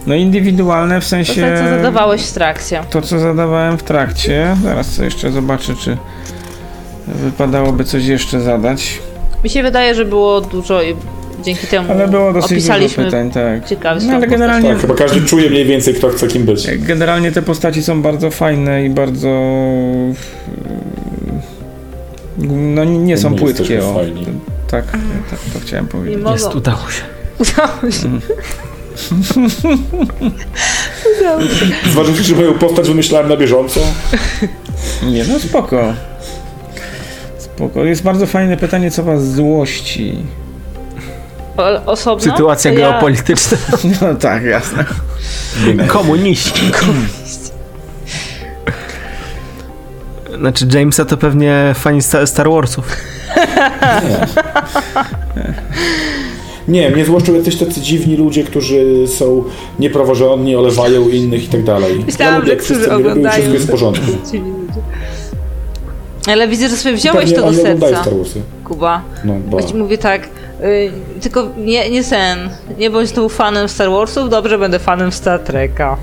No indywidualne w To sensie... te, co zadawałeś w trakcie. To, co zadawałem w trakcie, zaraz sobie jeszcze zobaczę, czy wypadałoby coś jeszcze zadać. Mi się wydaje, że było dużo i dzięki temu Ale było dosyć dużo opisaliśmy pytań, tak. No ale generalnie, Tak, chyba każdy czuje mniej więcej, kto chce kim być. generalnie te postaci są bardzo fajne i bardzo... No nie są My płytkie, o. fajni. Tak, tak, to chciałem Nie powiedzieć. Jest, udało się. Udało się. Zważywszy, że moją postać wymyślałem na bieżąco. Nie, no spoko. Spoko. Jest bardzo fajne pytanie, co was złości. O- Osobno? Sytuacja ja- geopolityczna. No tak, jasne. Komuniści. Znaczy Jamesa to pewnie fani Sta- Star Warsów. Nie, mnie złoszczą jacyś tacy dziwni ludzie, którzy są niepraworządni, olewają innych i tak dalej. Myślałam, lubię, że jak wszyscy i oglądają. wszystko jest w porządku. Ale widzę, że sobie wziąłeś Pewnie to do serca, Star Warsy. Kuba. No, mówię tak, y, tylko nie, nie sen, nie bądź tu fanem Star Warsów, dobrze będę fanem Star Treka.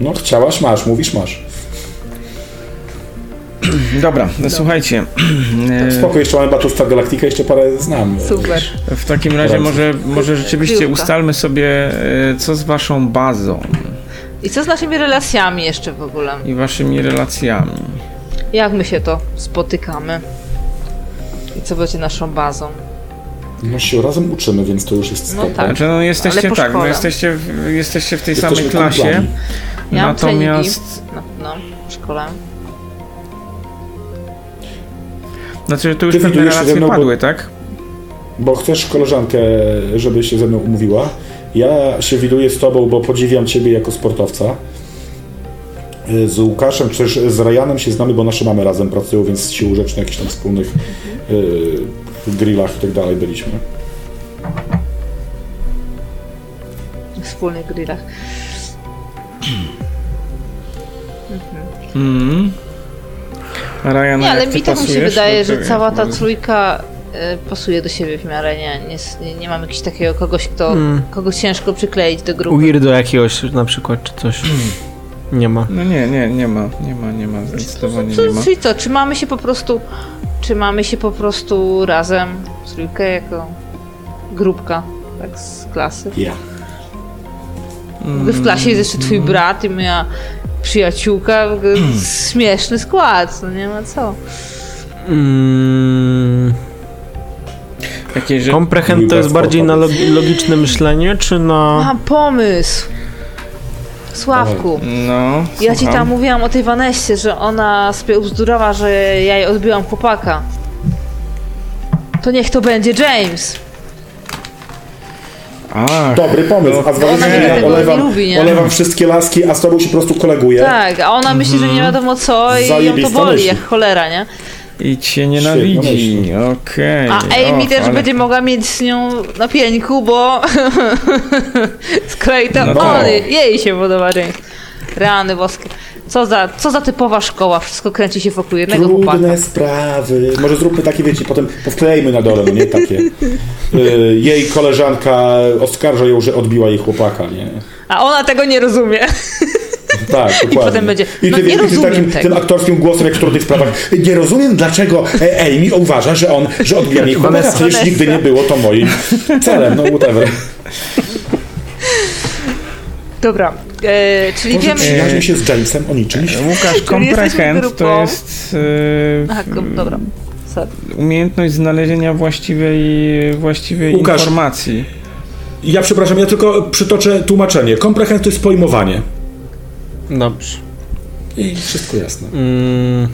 no chciałaś, masz, mówisz, masz. Dobra, no słuchajcie. e, Spoko, jeszcze mamy Battlestar Galactica, jeszcze parę znam. Super. W takim razie może, może rzeczywiście Kryjówka. ustalmy sobie, e, co z waszą bazą I co z naszymi relacjami jeszcze w ogóle? i waszymi relacjami. Jak my się to spotykamy? I co będzie naszą bazą? No się razem uczymy, więc to już jest No tak. Znaczy, no jesteście po tak, no jesteście, w, jesteście w tej Jesteśmy samej klasie, kumplami. Ja mam natomiast... No, no, w szkole. Znaczy, to już Ty pewne relacje mną, bo- padły, tak? Bo chcesz koleżankę, żeby się ze mną umówiła. Ja się widuję z tobą, bo podziwiam ciebie jako sportowca. Z Łukaszem, czy też z Ryanem się znamy, bo nasze mamy razem pracują, więc z siłą rzeczy na jakichś tam wspólnych y, grillach i tak dalej byliśmy. W wspólnych grillach. Mhm. Ryan, Nie, ale mi tak mi się wydaje, że cała ta trójka y, pasuje do siebie w miarę. Nie, nie, nie, nie mam jakiegoś takiego kogoś, kto, Hmm. kogo ciężko przykleić do grupy. Weirdo jakiegoś na przykład, czy coś. Nie ma. No nie, nie, nie ma, nie ma, nie ma, zdecydowanie nie ma. Co, czyli co, czy mamy się po prostu, czy mamy się po prostu razem, w trójkę jako grupka, tak z klasy? Ja. W klasie jest jeszcze twój brat i moja przyjaciółka, ogóle śmieszny skład, no nie ma co. Mm, komprehend to jest bardziej na log- logiczne myślenie, czy na... Mam pomysł! Sławku, No, ja ci tam mówiłam o tej Vanessie, że ona sobie ubzdurała, że ja jej odbiłam chłopaka. To niech to będzie James. Ach, Dobry pomysł, a z wami ona ja tego nie olewam, lubi, nie? olewam wszystkie laski, a z tobą się po prostu koleguję. Tak, a ona myśli, że nie wiadomo co i ją to Zajebista boli myśl. jak cholera, nie? I cię nienawidzi, Świetna okej. A Amy Och, też ale- będzie mogła mieć z nią na pieńku, bo z kolei to No on, jej się podoba James. Rany boskie. Co za, co za typowa szkoła, wszystko kręci się wokół jednego chłopaka. Trudne sprawy. Może zróbmy takie, wiecie, potem powklejmy na dole, no nie takie. Y, jej koleżanka oskarża ją, że odbiła jej chłopaka, nie? A ona tego nie rozumie. Tak, dokładnie. potem będzie, I no ty, nie i ty takim tego. tym aktorskim głosem, jak w trudnych sprawach. Nie rozumiem, dlaczego e, Amy uważa, że on, że odbija mi chłopaka. Przecież nigdy nie było to moim celem, no whatever. Dobra, e, czyli Może wiemy... przyjaźnię się z Jamesem o niczym świadczy. Łukasz, komprehend to jest e, Aha, ko- dobra. Sorry. umiejętność znalezienia właściwej, właściwej Łukasz. informacji. Ja przepraszam, ja tylko przytoczę tłumaczenie. Komprehend to jest pojmowanie. Dobrze. I wszystko jasne. Mm,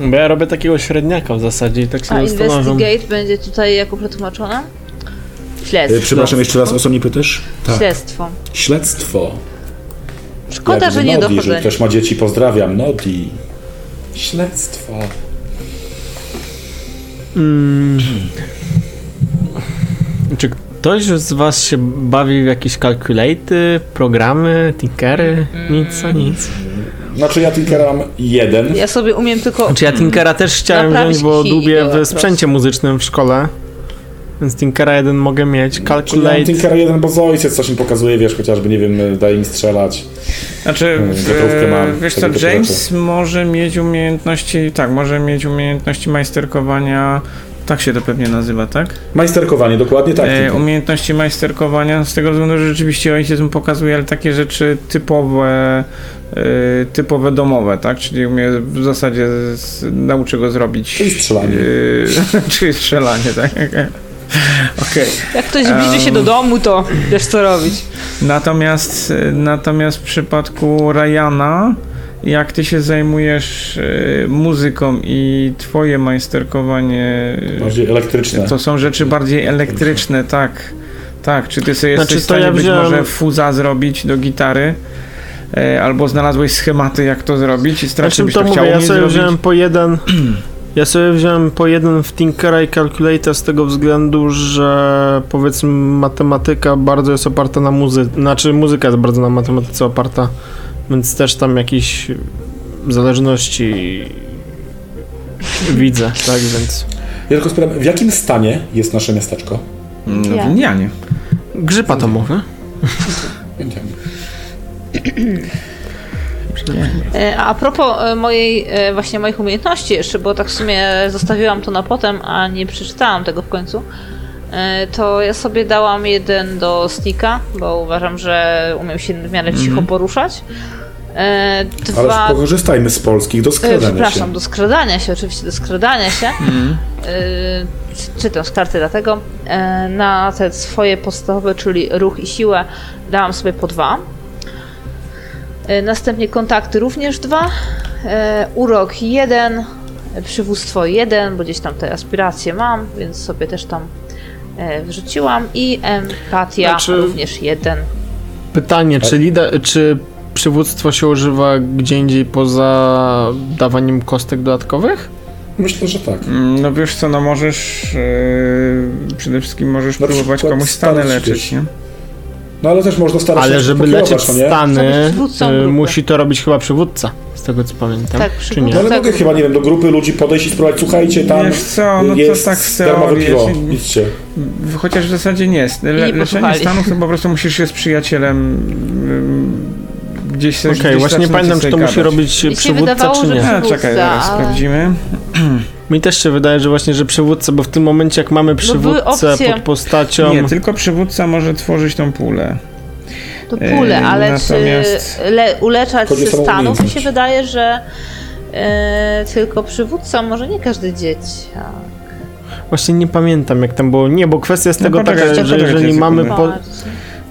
bo ja robię takiego średniaka w zasadzie i tak się A zastanawiam. investigate będzie tutaj jako przetłumaczone? Śledztwo. Przepraszam jeszcze raz, o co mnie pytasz? Tak. Śledztwo. Śledztwo. Szkoda, Jak że nie Nodi, że dochodzenie. ktoś ma dzieci, pozdrawiam. Nodi. Śledztwo. Mm, czy ktoś z was się bawi w jakieś kalkulaty, programy, tinkery? Nic, a nic. Znaczy ja Tinkera mam jeden. Ja sobie umiem tylko... Znaczy ja Tinkera też chciałem wziąć, bo lubię w sprzęcie muzycznym w szkole. Więc Tinkera jeden mogę mieć. Czyli ja mam Calculate. Tinkera jeden, bo z ojciec coś mi pokazuje, wiesz, chociażby, nie wiem, daje mi strzelać. Znaczy, Mm, w, mam, wiesz co, James może mieć umiejętności, tak, może mieć umiejętności majsterkowania, tak się to pewnie nazywa, tak? Majsterkowanie, dokładnie tak. e, umiejętności majsterkowania, z tego względu, że rzeczywiście ojciec mu pokazuje, ale takie rzeczy typowe, e, typowe domowe, tak? Czyli umie w zasadzie z, nauczy go zrobić. Czyli strzelanie. e, czyli strzelanie, tak? Okej. Jak ktoś zbliży się do domu, to wiesz co robić. Natomiast, e, natomiast w przypadku Ryana, jak ty się zajmujesz e, muzyką i twoje majsterkowanie, e, Bardziej elektryczne. to są rzeczy bardziej elektryczne, tak. Tak, czy ty sobie Znaczy, jesteś w to stanie ja być wziąłem- może fuza zrobić do gitary? E, albo znalazłeś schematy, jak to zrobić i strasznie Znaczy byś to to mówię, chciał ja sobie zrobić? wziąłem po jeden, Ja sobie wziąłem po jeden w Tinkera i Calculator z tego względu, że powiedzmy matematyka bardzo jest oparta na muzyce, znaczy muzyka jest bardzo na matematyce oparta, więc też tam jakieś zależności widzę, tak więc... Ja tylko spytam, w jakim stanie jest nasze miasteczko? No, Ja. w Indianie. Grzyb atomowy. Będziemy. E, A propos e, mojej, e, właśnie moich umiejętności jeszcze, bo tak w sumie zostawiłam to na potem, a nie przeczytałam tego w końcu, e, to ja sobie dałam jeden do snika, bo uważam, że umiem się w miarę cicho poruszać. E, Ale Dwa... korzystajmy z polskich do E, skradania Przepraszam, się. do skradania się, oczywiście do skradania się. Mhm. E, Czytam z karty dlatego. E, Na te swoje podstawowe, czyli ruch i siłę, dałam sobie po dwa. E, Następnie kontakty również dwa. E, Urok jeden. Przywództwo jeden, bo gdzieś tam te aspiracje mam, więc sobie też tam e, wrzuciłam. I empatia Znaczy- również jeden. Pytanie, czy, lider, czy przywództwo się używa gdzie indziej poza dawaniem kostek dodatkowych? Myślę, że tak. Mm, No wiesz co, no możesz yy, przede wszystkim możesz Na próbować komuś stany stany leczyć, gdzieś. nie? No ale też można starać Ale się żeby leczyć no nie? stany, y, musi to robić chyba przywódca, z tego co pamiętam. Tak, czy nie? No ale Tak. mogę chyba, nie wiem, do grupy ludzi podejść i spróbować, słuchajcie, tam Wiesz co, no to jest tak z darmowe teorii, piwo, jeśli- idźcie. Chociaż w zasadzie nie jest. Le, nie leczenie stanów to po prostu musisz się z przyjacielem gdzieś sobie Okej, gdzieś właśnie nie pamiętam, czy to musi robić przywódca, czy nie. A, czekaj, zaraz sprawdzimy. Mi też się wydaje, że właśnie, że przywódca, bo w tym momencie jak mamy przywódcę opcje. pod postacią... Nie, tylko przywódca może tworzyć tą pulę. To pulę, E, ale natomiast- czy le, uleczać samą stanów mi się wydaje, że e, tylko przywódca, może nie każdy dzieciak. Właśnie nie pamiętam jak tam było. Nie, bo kwestia jest No tego poczekaj, taka, że jeżeli mamy, po,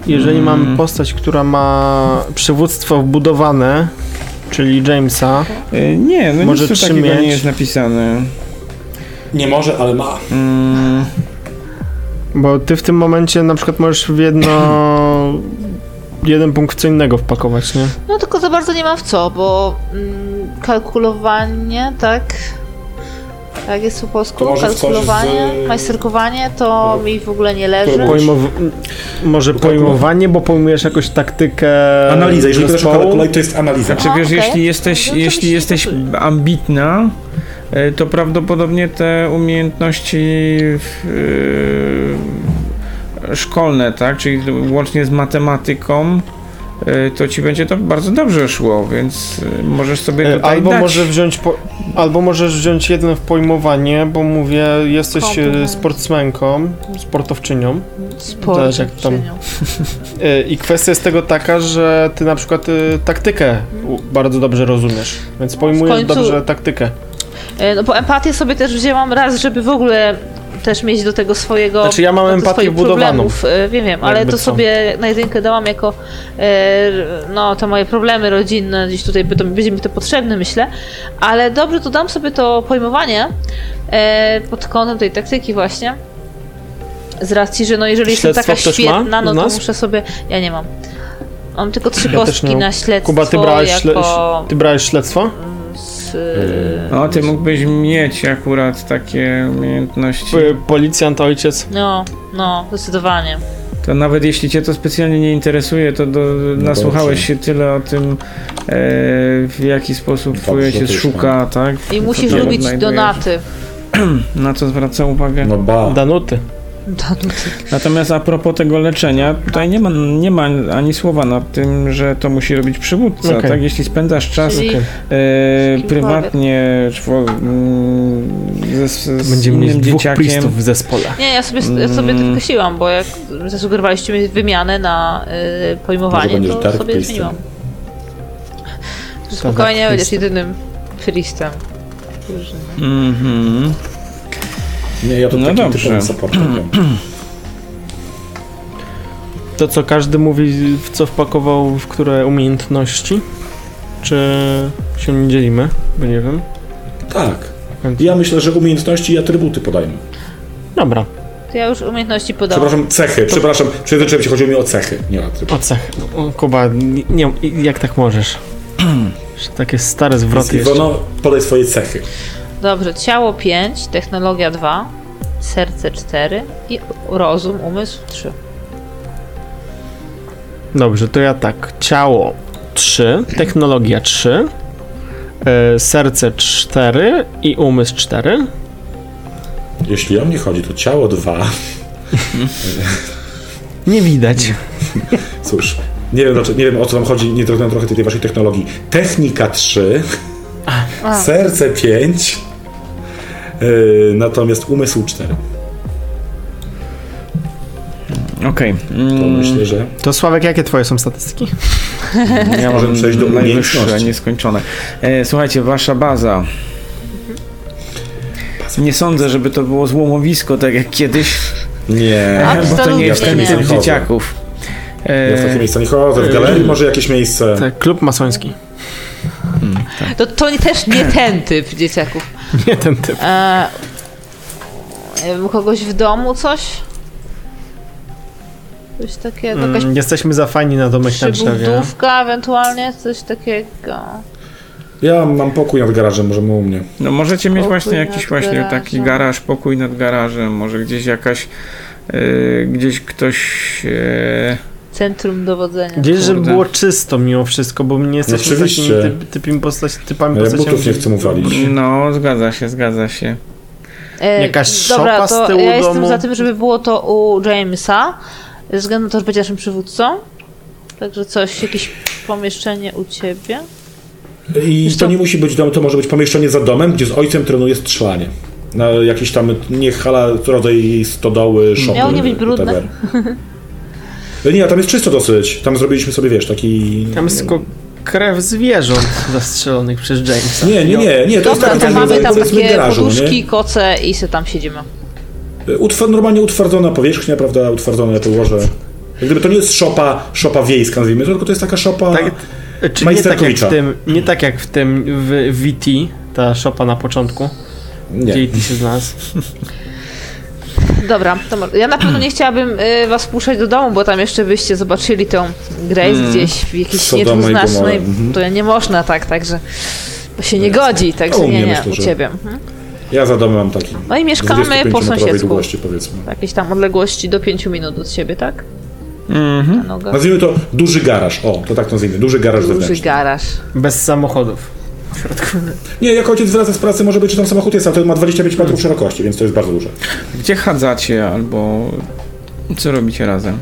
jeżeli Mm. mamy postać, która ma przywództwo wbudowane, czyli Jamesa, Y, Nie, no Może nic tu takiego mieć. nie jest napisane. Nie może, ale ma. Mm, bo ty w tym momencie na przykład możesz w jedno... jeden punkt w co innego wpakować, nie? No tylko za bardzo nie mam w co, bo mm, kalkulowanie, tak? Tak jest po polsku, To kalkulowanie, z- majsterkowanie to mi w ogóle nie leży. Pojmow... Może pojmowanie, bo pojmujesz jakąś taktykę Analiza, jeżeli to jest kalkulaj, to jest analiza. Znaczy A, wiesz, okej. jeśli jesteś, No jeśli jesteś ambitna, to prawdopodobnie te umiejętności y, szkolne, tak, czyli łącznie z matematyką, y, to ci będzie to bardzo dobrze szło, więc możesz sobie E, tutaj Albo, dać. może wziąć po, albo możesz wziąć jeden w pojmowanie, bo mówię, jesteś e, Komplement. sportsmenką, sportowczynią Sport. Zależy, jak tam- czynią. e, i kwestia jest tego taka, że ty na przykład e, taktykę bardzo dobrze rozumiesz, więc pojmujesz końcu- dobrze taktykę. E, No bo empatię sobie też wzięłam raz, żeby w ogóle też mieć do tego swojego. Znaczy, ja mam empatię wbudowaną. E, Wiem, wiem, ale to co. sobie na jedynkę dałam jako e, no te moje problemy rodzinne, gdzieś tutaj by to, będzie mi to potrzebne, myślę. Ale dobrze, to dam sobie to pojmowanie pod kątem tej taktyki właśnie. Z racji, że no jeżeli jestem Śledztwo taka ktoś ma świetna, no to muszę sobie. Ja nie mam. Mam tylko trzy Ja kostki na śledztwo Kuba, ty brałeś, śle- jako ty brałeś śledztwo? Z, No, ty mógłbyś mieć akurat takie umiejętności. Policjant, ojciec. No, no, zdecydowanie. To nawet jeśli cię to specjalnie nie interesuje, to do, nasłuchałeś dobrze. się tyle o tym, e, w jaki sposób twój Dobrze, ojciec to już szuka, tak? I musisz lubić donaty. Na co zwraca uwagę. No ba. Danuty. Natomiast a propos tego leczenia, tutaj nie ma, nie ma ani słowa nad tym, że to musi robić przywódca, Okej. tak? Jeśli spędzasz czas Okej. e, prywatnie czwo, mm, ze, z, Będziemy mieć dwóch dzieciakiem, w zespole. Nie, ja sobie, ja sobie Mm. tylko siłam, bo jak zasugerowaliście mi wymianę na y, pojmowanie, to Dark sobie Priestem. zmieniłam. Spokojnie będziesz jedynym priestem. Mhm. Nie, ja to No takim dobrze. typowym supportem. To co każdy mówi, w co wpakował, w które umiejętności? Czy się nie dzielimy? Bo nie wiem. Tak. Ja myślę, że umiejętności i atrybuty podajmy. Dobra, To ja już umiejętności podałam. Przepraszam, cechy. Przepraszam, przejrzycznie chodziło mi o cechy, nie o atrybuty. o cech. O, Kuba, nie, nie, jak tak możesz? Takie stare zwroty jeszcze. Iwono, podaj swoje cechy. Dobrze, ciało 5, technologia 2, serce 4 i rozum, umysł 3. Dobrze, to ja tak. Ciało 3, technologia 3, e, serce 4 i umysł 4. Jeśli o mnie chodzi, to ciało dwa. Nie widać. Cóż, nie wiem, dlaczego- nie wiem o co wam chodzi, nie zrozumiałem trochę tej waszej technologii. Technika 3, serce 5, yy, natomiast umysł 4. Okej. To Mm, myślę, że To Sławek, jakie twoje są statystyki? Ja Możemy mam przejść do najwyższe, umiejętności. nieskończone. E, słuchajcie, wasza baza. Nie sądzę, żeby to było złomowisko, tak jak kiedyś, nie. A, bo to nie jest ten typ dzieciaków. Ja w takie E, miejsca nie chodzę. W galerii może jakieś miejsce. Tak, klub masoński. To, to nie- też nie ten typ dzieciaków. Nie ten typ. E, kogoś w domu coś? Coś takiego, jakaś Mm, jesteśmy za fajni na domek na drzewie. ewentualnie, coś takiego. Ja mam pokój nad garażem, możemy u mnie. no możecie mieć Pokój właśnie jakiś nad właśnie garażem. taki garaż, pokój nad garażem, może gdzieś jakaś, e, gdzieś ktoś... E, Centrum dowodzenia. Gdzieś, żeby było czysto mimo wszystko, bo my nie jesteśmy oczywiście. takimi typ, typami, postać, typami A ja postaciami. butów nie chcę mu walić. no, zgadza się, zgadza się. E, Jakaś Dobra, szopa z to tyłu ja jestem domu? za tym, żeby było to u Jamesa, ze względu na to, że będzie naszym przywódcą. Także coś, jakieś pomieszczenie u ciebie. I to nie musi być dom, to może być pomieszczenie za domem, gdzie z ojcem trenuje strzelanie. Na jakiś tam, nie hala, rodzaj stodoły, szopy. Miało nie być brudne. whatever. Nie, tam jest czysto dosyć. Tam zrobiliśmy sobie, wiesz, taki... Tam jest tylko krew zwierząt zastrzelonych przez Jamesa. Nie, nie, nie, nie, to jest Dobra, taki to tam mamy tam takie garażu, poduszki, nie? koce i se tam siedzimy. Utwar, normalnie utwardzona powierzchnia, prawda, utwardzone podłoże. Jak gdyby to nie jest szopa, szopa wiejska, nazwijmy to, tylko to jest taka szopa... Tak, czy nie tak, jak w tym, nie tak jak w tym w VT, ta szopa na początku, Nie. gdzie IT się znalazł. Dobra, to ja na pewno nie chciałabym y, was puszczać do domu, bo tam jeszcze byście zobaczyli tą Grace Mm. gdzieś w jakiejś Gomora, mhm. to nie można tak, także bo się nie godzi, także A u nie, nie, myślę, u ciebie. Mhm. Ja za domem mam taki No i mieszkamy 25 po sąsiedzku. długości, powiedzmy. Jakieś tam odległości do 5 minut od siebie, tak? Mhm. Nazwijmy to duży garaż. O, to tak nazwijmy. Duży garaż Duży zewnętrzny. garaż. Bez samochodów. W środku. Nie, jak ojciec wraca z pracy, może być, że tam samochód jest, ale to ma 25 metrów szerokości, więc to jest bardzo duże. Gdzie chadzacie albo co robicie razem?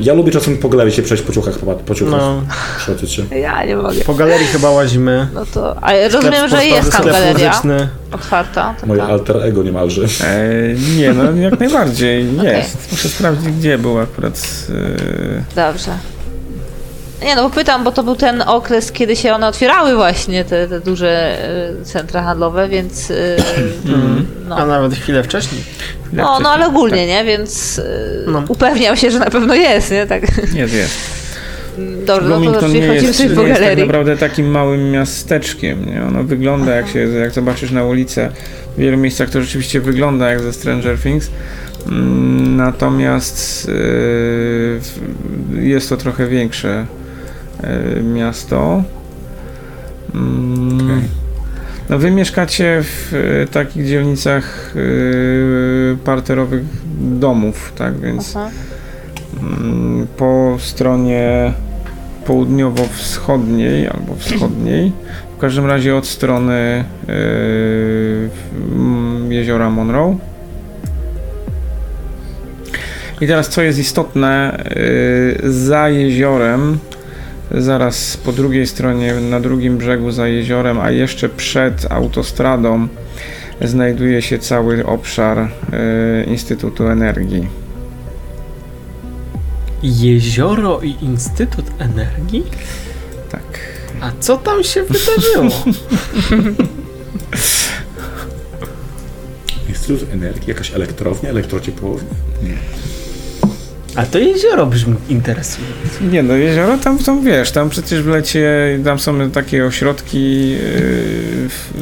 Ja lubię czasem po galerii się przejść po ciuchach, po, po ciuchach. No, Przeoczyć się. Ja nie mogę. po galerii chyba łazimy. No to, a ja rozumiem, że jest tam galeria muzyczny. otwarta. Moje Taka. alter ego niemalże. E, nie, no jak najbardziej jest. Muszę sprawdzić, gdzie był akurat. E, Dobrze. Nie no, bo pytam, bo to był ten okres, kiedy się one otwierały właśnie, te, te duże y, centra handlowe, więc... Y, no. A nawet chwilę wcześniej. chwilę No, no wcześniej. ale ogólnie, nie? Więc y, No. upewniam się, że na pewno jest, nie? Tak. Jest, jest. Dobrze, no to Bloomington nie znaczy chodzimy jest, sobie po nie jest tak galerii. naprawdę takim małym miasteczkiem. Nie? Ono wygląda, jak, się, jak zobaczysz na ulicę, w wielu miejscach to rzeczywiście wygląda jak ze Stranger Things. Mm, Natomiast e, w- jest to trochę większe e, miasto. Mm, Okej. No wy mieszkacie w e, takich dzielnicach e, parterowych domów, tak więc Aha. Mm, po stronie południowo-wschodniej albo wschodniej, w każdym razie od strony mm, jeziora Monroe. I teraz co jest istotne, yy, za jeziorem, zaraz po drugiej stronie, na drugim brzegu za jeziorem, a jeszcze przed autostradą znajduje się cały obszar yy, Instytutu Energii. Jezioro i Instytut Energii? Tak. A co tam się wydarzyło? Instytut Energii, jakaś elektrownia, elektrociepłownia. A to jezioro brzmi interesująco. Nie no, jezioro tam są, wiesz, tam przecież w lecie, tam są takie ośrodki yy,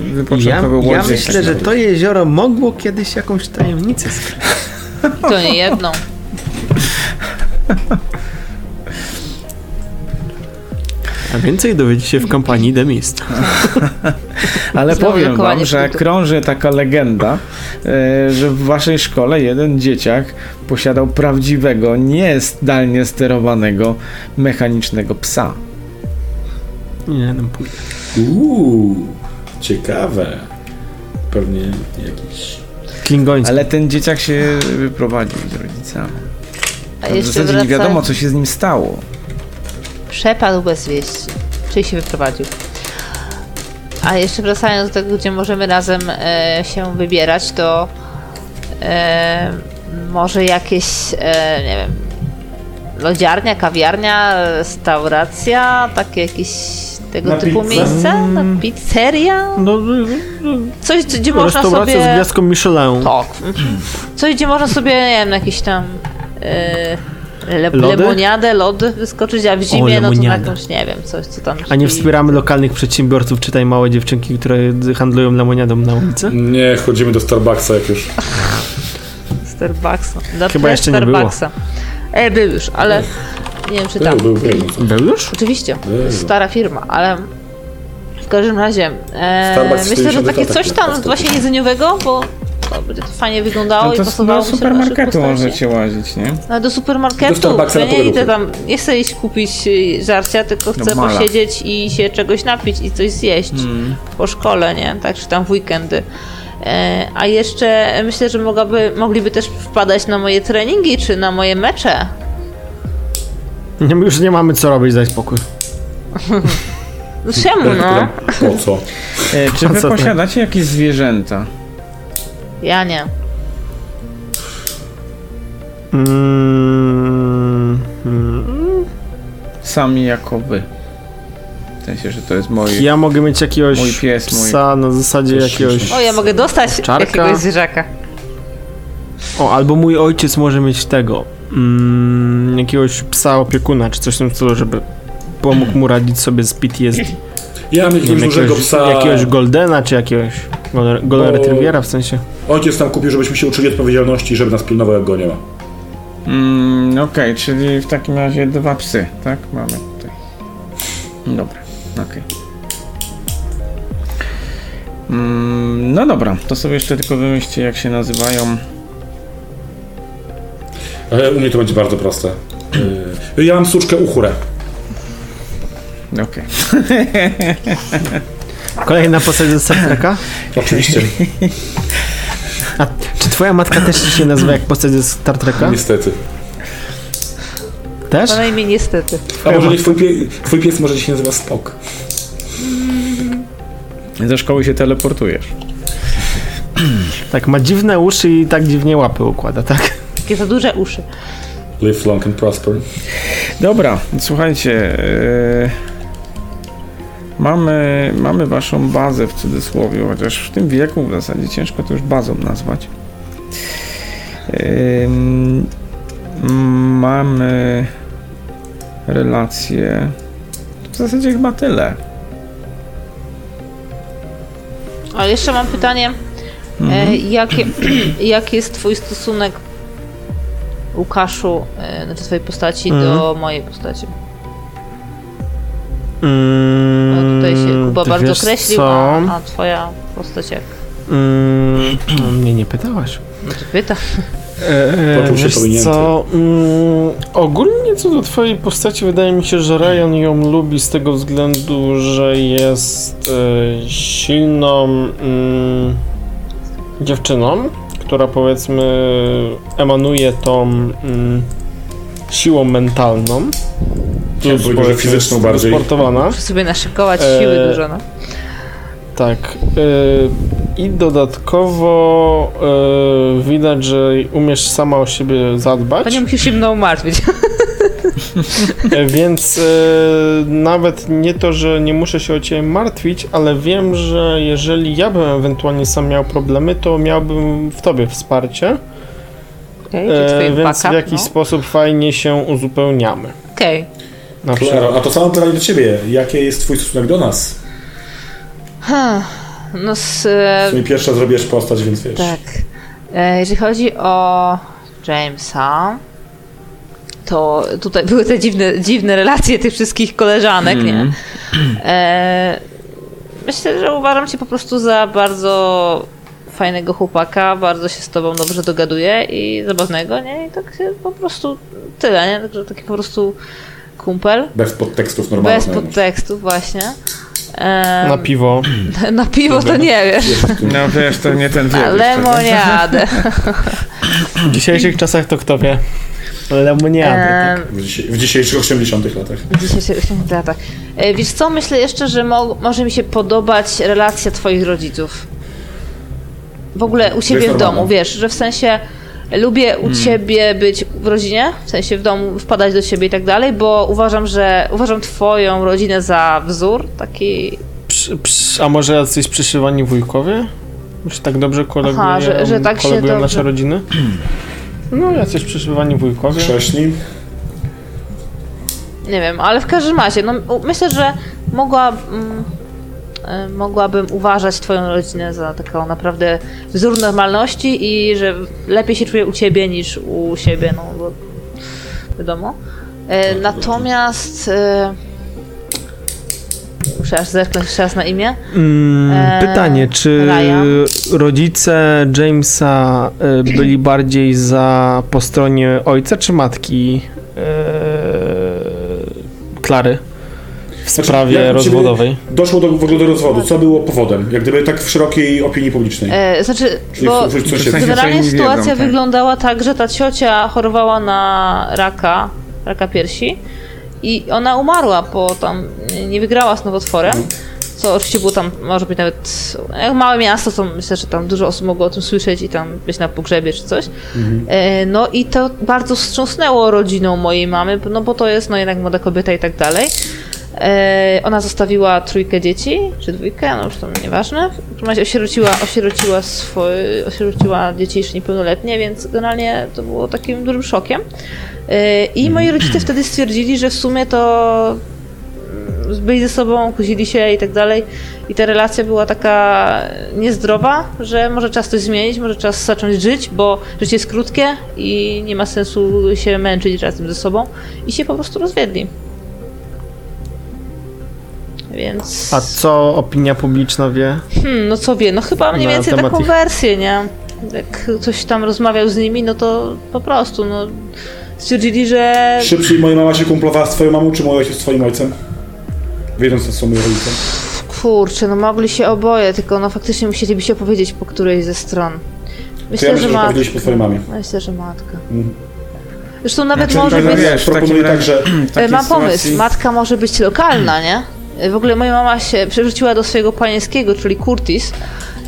Ja, wypoczynkowe ja łodzie. myślę, że to jezioro mogło kiedyś jakąś tajemnicę skryć. To nie jedną. Więcej dowiecie się w kampanii The Mist. Ale Znowu powiem wam, że krąży taka legenda, e, że w waszej szkole jeden dzieciak posiadał prawdziwego, nie zdalnie sterowanego mechanicznego psa. Nie, tam pójdę. Uuu, ciekawe. Pewnie jakiś... Klingoński. Ale ten dzieciak się wyprowadził z rodzicami. A W jeszcze zasadzie nie wiadomo, co się z nim stało. Przepadł bez wieści. Czyli się wyprowadził. A jeszcze wracając do tego, gdzie możemy razem e, się wybierać, to e, może jakieś, e, nie wiem, lodziarnia, kawiarnia, restauracja, takie jakieś tego Na typu pizzę? miejsce? Na pizzeria? No, no, no, Coś, gdzie można restauracja sobie... z gwiazdką Michelin. Tak. Coś, gdzie można sobie, nie wiem, jakieś tam e, le, Lody? lemoniadę, lody wyskoczyć, a w zimie, no to na lemoniada. jakąś, nie wiem, coś, co tam... A nie wspieramy lokalnych przedsiębiorców, czytaj małe dziewczynki, które handlują lemoniadą na ulicy? Nie, chodzimy do Starbucksa jak już. Starbucksa. Do Chyba jeszcze nie było. Starbucksa. E, był już, ale nie wiem czy Był, tam. był, był. co? Był już? Oczywiście, Był. stara firma, ale w każdym razie e, myślę, że 40 takie coś na tam właśnie jedzeniowego, bo to będzie to fajnie wyglądało No i to pasowało do supermarketu możecie łazić, nie? No do supermarketu, Do ja nie idę tam, nie chcę iść kupić y, żarcia, tylko chcę mala. posiedzieć i się czegoś napić i coś zjeść Mm. po szkole, nie? Tak, czy tam w weekendy. E, a jeszcze myślę, że mogłaby, mogliby też wpadać na moje treningi, czy na moje mecze. Nie, my już nie mamy co robić, daj spokój. No Czemu, no? Po co? E, czy wy posiadacie jakieś zwierzęta? Ja nie. Mm, mm. Sami jako wy. W sensie, że to jest mój... Ja mogę mieć jakiegoś Mój pies, mój- psa na zasadzie jakiegoś... O, ja mogę dostać Czarka? jakiegoś zwierzaka. O, albo mój ojciec może mieć tego. Mm, jakiegoś psa opiekuna, czy coś w tym stylu, żeby pomógł mu radzić sobie z PTSD. Ja mam jakiegoś dużego psa. jakiegoś Goldena, czy jakiegoś Golden, golden Bo- Retrievera w sensie. Ojciec tam kupił, żebyśmy się uczyli odpowiedzialności, żeby nas pilnował, jak go nie ma. Mm, Okej, czyli w takim razie dwa psy, tak? Mamy tutaj. Dobra, okej. Mm, no dobra, to sobie jeszcze tylko wymyślcie, jak się nazywają. Ale u mnie to będzie bardzo proste. Yy, Ja mam suczkę uchurę. Okej. Kolejna postać Treka? Oczywiście. A czy twoja matka też się nazywa jak postać ze Star Treka? Niestety. Też? Na imię niestety. A może nie twój, pie, twój pies może się nazywa Spok. Ze szkoły się teleportujesz. Tak, ma dziwne uszy i tak dziwnie łapy układa, tak? Takie za duże uszy. Live long and prosper. Dobra, słuchajcie. yy, mamy, mamy waszą bazę w cudzysłowie, chociaż w tym wieku w zasadzie ciężko to już bazą nazwać. Ym, mamy relacje. W zasadzie chyba tyle. Ale jeszcze mam pytanie. E, jakie, jaki jest twój stosunek Łukaszu, e, znaczy twojej postaci do mojej postaci? Mm, No tutaj się Kuba bardzo kreślił, co? a, a twoja postać jak? Mm, no, mnie nie pytałaś. Znaczy pyta. E, Poczuł się wiesz co, mm, ogólnie co do twojej postaci wydaje mi się, że Ryan ją lubi z tego względu, że jest e, silną mm, dziewczyną, która powiedzmy emanuje tą mm, siłą mentalną. Powiedzieć, że fizyczną bardziej. Sportowana. Muszę sobie naszykować E, siły dużo, no. Tak. y, I dodatkowo y, widać, że umiesz sama o siebie zadbać. Panie musisz się mną martwić. E, Więc y, nawet nie to, że nie muszę się o ciebie martwić, ale wiem, że jeżeli ja bym ewentualnie sam miał problemy, to miałbym w tobie wsparcie. Okej, okay, E, twój więc backup, w jakiś no. sposób fajnie się uzupełniamy. Okej. Na. Klaro, a to samo pytanie do ciebie. Jaki jest twój stosunek do nas? Hmm. No z, W sumie pierwsza zrobisz postać, więc wiesz. Tak. E, Jeżeli chodzi o Jamesa, to tutaj były te dziwne, dziwne relacje tych wszystkich koleżanek, nie? Mhm. E, myślę, że uważam cię po prostu za bardzo fajnego chłopaka, bardzo się z tobą dobrze dogaduję i zabawnego, nie? I tak się po prostu tyle, nie? Także taki po prostu kumpel. Bez podtekstów normalnych. Bez podtekstów właśnie. Na piwo. na piwo to nie wiesz. No wiesz, to nie ten wiek. Na lemoniadę. W dzisiejszych czasach to kto wie? Lemoniady. E, W, dzisiaj, w dzisiejszych 80 latach. w dzisiejszych 80 latach. E, Wiesz co, myślę jeszcze, że mo- może mi się podobać relacja twoich rodziców. W ogóle u siebie w domu, wiesz, że w sensie lubię u ciebie być w rodzinie, w sensie w domu wpadać do ciebie i tak dalej, bo uważam, że uważam twoją rodzinę za wzór taki Przy, przy, a może jacyś przyszywani wujkowie? Już tak dobrze kolegują, Aha, że- że tak się dobrze- nasze rodziny? No, jacyś przyszywani wujkowie. Krześni. Nie wiem, ale w każdym razie, no, myślę, że mogła, mm, mogłabym uważać twoją rodzinę za taką naprawdę wzór normalności i że lepiej się czuję u ciebie niż u siebie, no bo wiadomo. E, natomiast e, muszę aż zerknąć jeszcze raz na imię. Mm, pytanie, czy Ryan? rodzice Jamesa byli bardziej za po stronie ojca czy matki Klary w Znaczy, sprawie ciebie rozwodowej? Doszło do, w ogóle do rozwodu. Co było powodem? Jak gdyby tak w szerokiej opinii publicznej. E, znaczy, Czyli bo generalnie sytuacja wiedzą, tak. wyglądała tak, że ta ciocia chorowała na raka, raka piersi i ona umarła, bo tam nie wygrała z nowotworem. Co oczywiście było tam, może być nawet jak małe miasto, to myślę, że tam dużo osób mogło o tym słyszeć i tam być na pogrzebie czy coś. E, no i to bardzo wstrząsnęło rodziną mojej mamy, no bo to jest no jednak młoda kobieta i tak dalej. E, ona zostawiła trójkę dzieci, czy dwójkę, no już to nieważne. W każdym razie osierociła, osierociła, swoje, osierociła dzieci jeszcze niepełnoletnie, więc generalnie to było takim dużym szokiem. E, I moi rodzice wtedy stwierdzili, że w sumie to mm, byli ze sobą, kłócili się i tak dalej. I ta relacja była taka niezdrowa, że może czas coś zmienić, może czas zacząć żyć, bo życie jest krótkie i nie ma sensu się męczyć razem ze sobą. I się po prostu rozwiedli. Więc. A co opinia publiczna wie? Hmm, no co wie, no chyba mniej więcej taką ich- wersję, nie? Jak ktoś tam rozmawiał z nimi, no to po prostu, no. Stwierdzili, że. Szybciej moja mama się kumplowała z twoją mamą, czy mój ojciec z twoim ojcem? Wiedząc, co są moi rodzice. Kurczę, no mogli się oboje, tylko no faktycznie musieliby się opowiedzieć po którejś ze stron. Myślę, ja myślę, że że matka. po twojej mamie. Myślę, że matka. Mhm. Zresztą nawet Znaczy, może tak, być. wiesz, Proponuję tak, że E, Mam pomysł. sytuacji- Matka może być lokalna, nie? E, W ogóle moja mama się przerzuciła do swojego panieńskiego, czyli Curtis.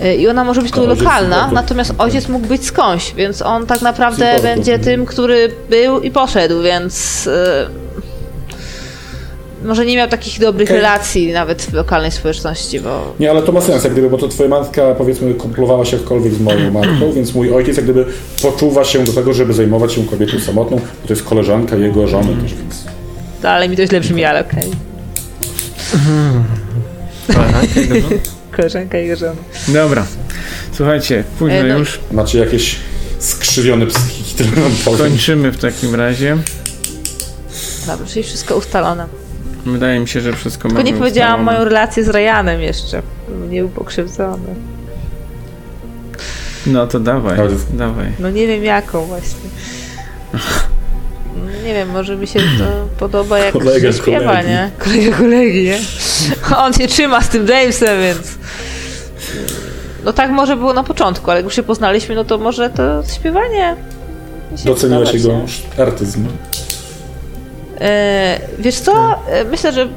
e, I ona może być tu lokalna, natomiast ojciec mógł być skądś, więc on tak naprawdę będzie tym, który był i poszedł, więc e, może nie miał takich dobrych Okej. relacji nawet w lokalnej społeczności, bo Nie, ale to ma sens, jak gdyby, bo to twoja matka, powiedzmy, kumplowała się jakkolwiek z moją matką, więc mój ojciec, jak gdyby, poczuwa się do tego, żeby zajmować się kobietą samotną, bo to jest koleżanka jego żony też, więc... dalej mi to źle brzmi, ale okej. Koleżanka i jego żona. Dobra. Słuchajcie, późno E, no i- już. Macie jakieś skrzywione psychiki, które wam powiem. Kończymy w takim razie. Dobra, czyli wszystko ustalone. Wydaje mi się, że wszystko Tylko nie powiedziałam ustalone. moją relację z Ryanem jeszcze. Nie był pokrzywdzony. No to dawaj, Ale- dawaj. No nie wiem jaką właśnie. No Nie wiem, może mi się to podoba jak Kolega śpiewa, kolegi. nie? Kolega kolegi, nie? On się trzyma z tym Jamesem, więc... No tak może było na początku, ale jak już się poznaliśmy, no to może to śpiewanie... Doceniłaś podobać, jego nie? artyzm. E, wiesz co? E, myślę, że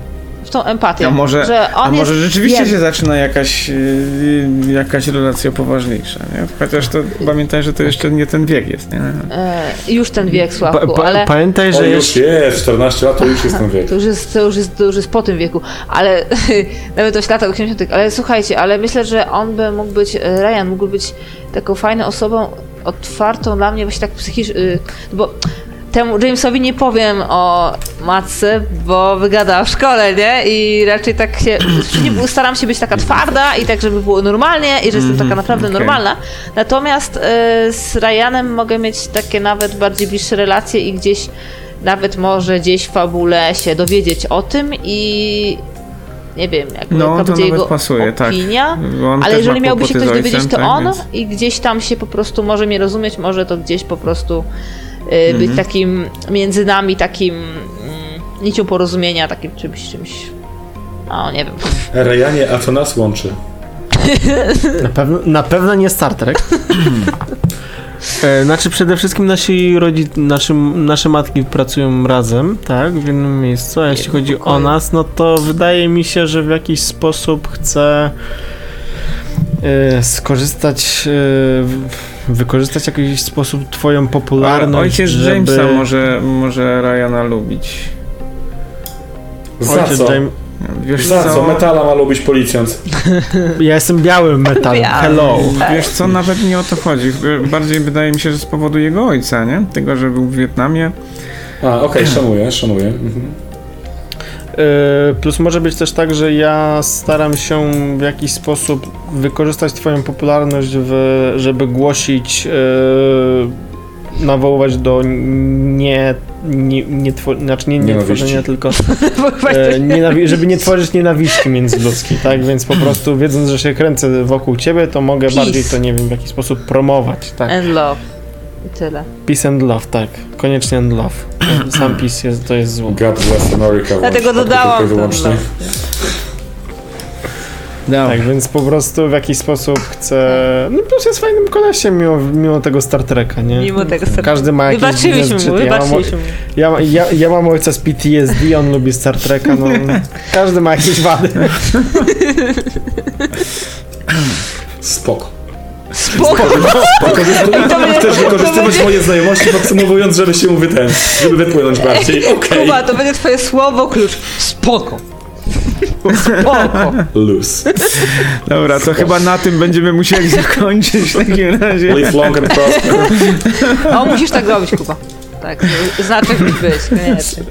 w tą empatię. A może, że on a może jest rzeczywiście wiem- się zaczyna jakaś, yy, jakaś relacja poważniejsza, nie? Chociaż to pamiętaj, że to jeszcze nie ten wiek jest, nie? E, już ten wiek, Pa, Sławku, pa, ale... Pamiętaj, O, że już jest... jest, 14 lat to już jest ten wiek. To już jest, to już jest, to już jest po tym wieku, ale nawet to w latach 80., ale słuchajcie, ale myślę, że on by mógł być, e, Ryan mógł być taką fajną osobą, otwartą dla mnie właśnie tak psychicznie, bo temu Jamesowi nie powiem o matce, bo wygada w szkole, nie? I raczej tak się, nie- staram się być taka twarda i tak, żeby było normalnie i że jestem taka naprawdę okej. normalna. Natomiast e, z Ryanem mogę mieć takie nawet bardziej bliższe relacje i gdzieś nawet może gdzieś w fabule się dowiedzieć o tym i nie wiem, jak No, jaka będzie jego pasuje, tak. opinia. On Ale jeżeli miałby się ktoś dowiedzieć, to tak, on więc- i gdzieś tam się po prostu może mnie rozumieć, może to gdzieś po prostu y, Mhm. być takim między nami takim mm, nicią porozumienia, takim czymś, czymś. O, nie wiem. Rejanie, a co nas łączy? Na pewno, na pewno nie Star Trek. E, Znaczy przede wszystkim nasi rodzic, naszy, nasze matki pracują razem, tak, w jednym miejscu, a jeśli chodzi o nas, no to wydaje mi się, że w jakiś sposób chcę e, skorzystać, e, wykorzystać w jakiś sposób twoją Ale popularność, ojciec żeby... Jamesa może, może Ryana lubić. Za Ojciec co? Jam- Wiesz Za co? co? Metala ma lubić policjant. Ja jestem białym metalem, Biały. hello. Wiesz co, nawet nie o to chodzi. Bardziej wydaje mi się, że z powodu jego ojca, nie? Tego, że był w Wietnamie. A, okej, szanuję, szanuję. Mhm. Yy, Plus może być też tak, że ja staram się w jakiś sposób wykorzystać Twoją popularność, w, żeby głosić, yy, nawoływać do nie, nie, nie, two, znaczy nie, nie tworzenia, tylko e, żeby nie tworzyć nienawiści międzyludzkiej, tak? Więc po prostu wiedząc, że się kręcę wokół Ciebie, to mogę Peace. bardziej to, nie wiem, w jakiś sposób promować, tak? And love. I tyle. Peace and love, tak. Koniecznie and love. Sam peace jest, to jest zło. God bless America. Dlatego tak dodałam ten love. Tak, więc po prostu w jakiś sposób chcę. No plus jest fajnym kolesiem mimo, mimo tego Star Treka, nie? Mimo tego Star Każdy ma jakieś Wybaczyliśmy mu, zgrzyty. ja, mam, wybaczyliśmy ja, ja, ja mam ojca z PTSD, on lubi Star Treka, no każdy ma jakieś wady. Spoko. Spoko. Chcesz wykorzystywać moje znajomości, podsumowując, żeby się ten, żeby wypłynąć bardziej. Okej. Kuba, to będzie twoje słowo klucz. Spoko. Spoko. Loose. Dobra, to chyba na tym będziemy musieli zakończyć w takim razie. Live long and prosper. O, musisz tak robić, Kuba. Tak, musi być, koniecznie.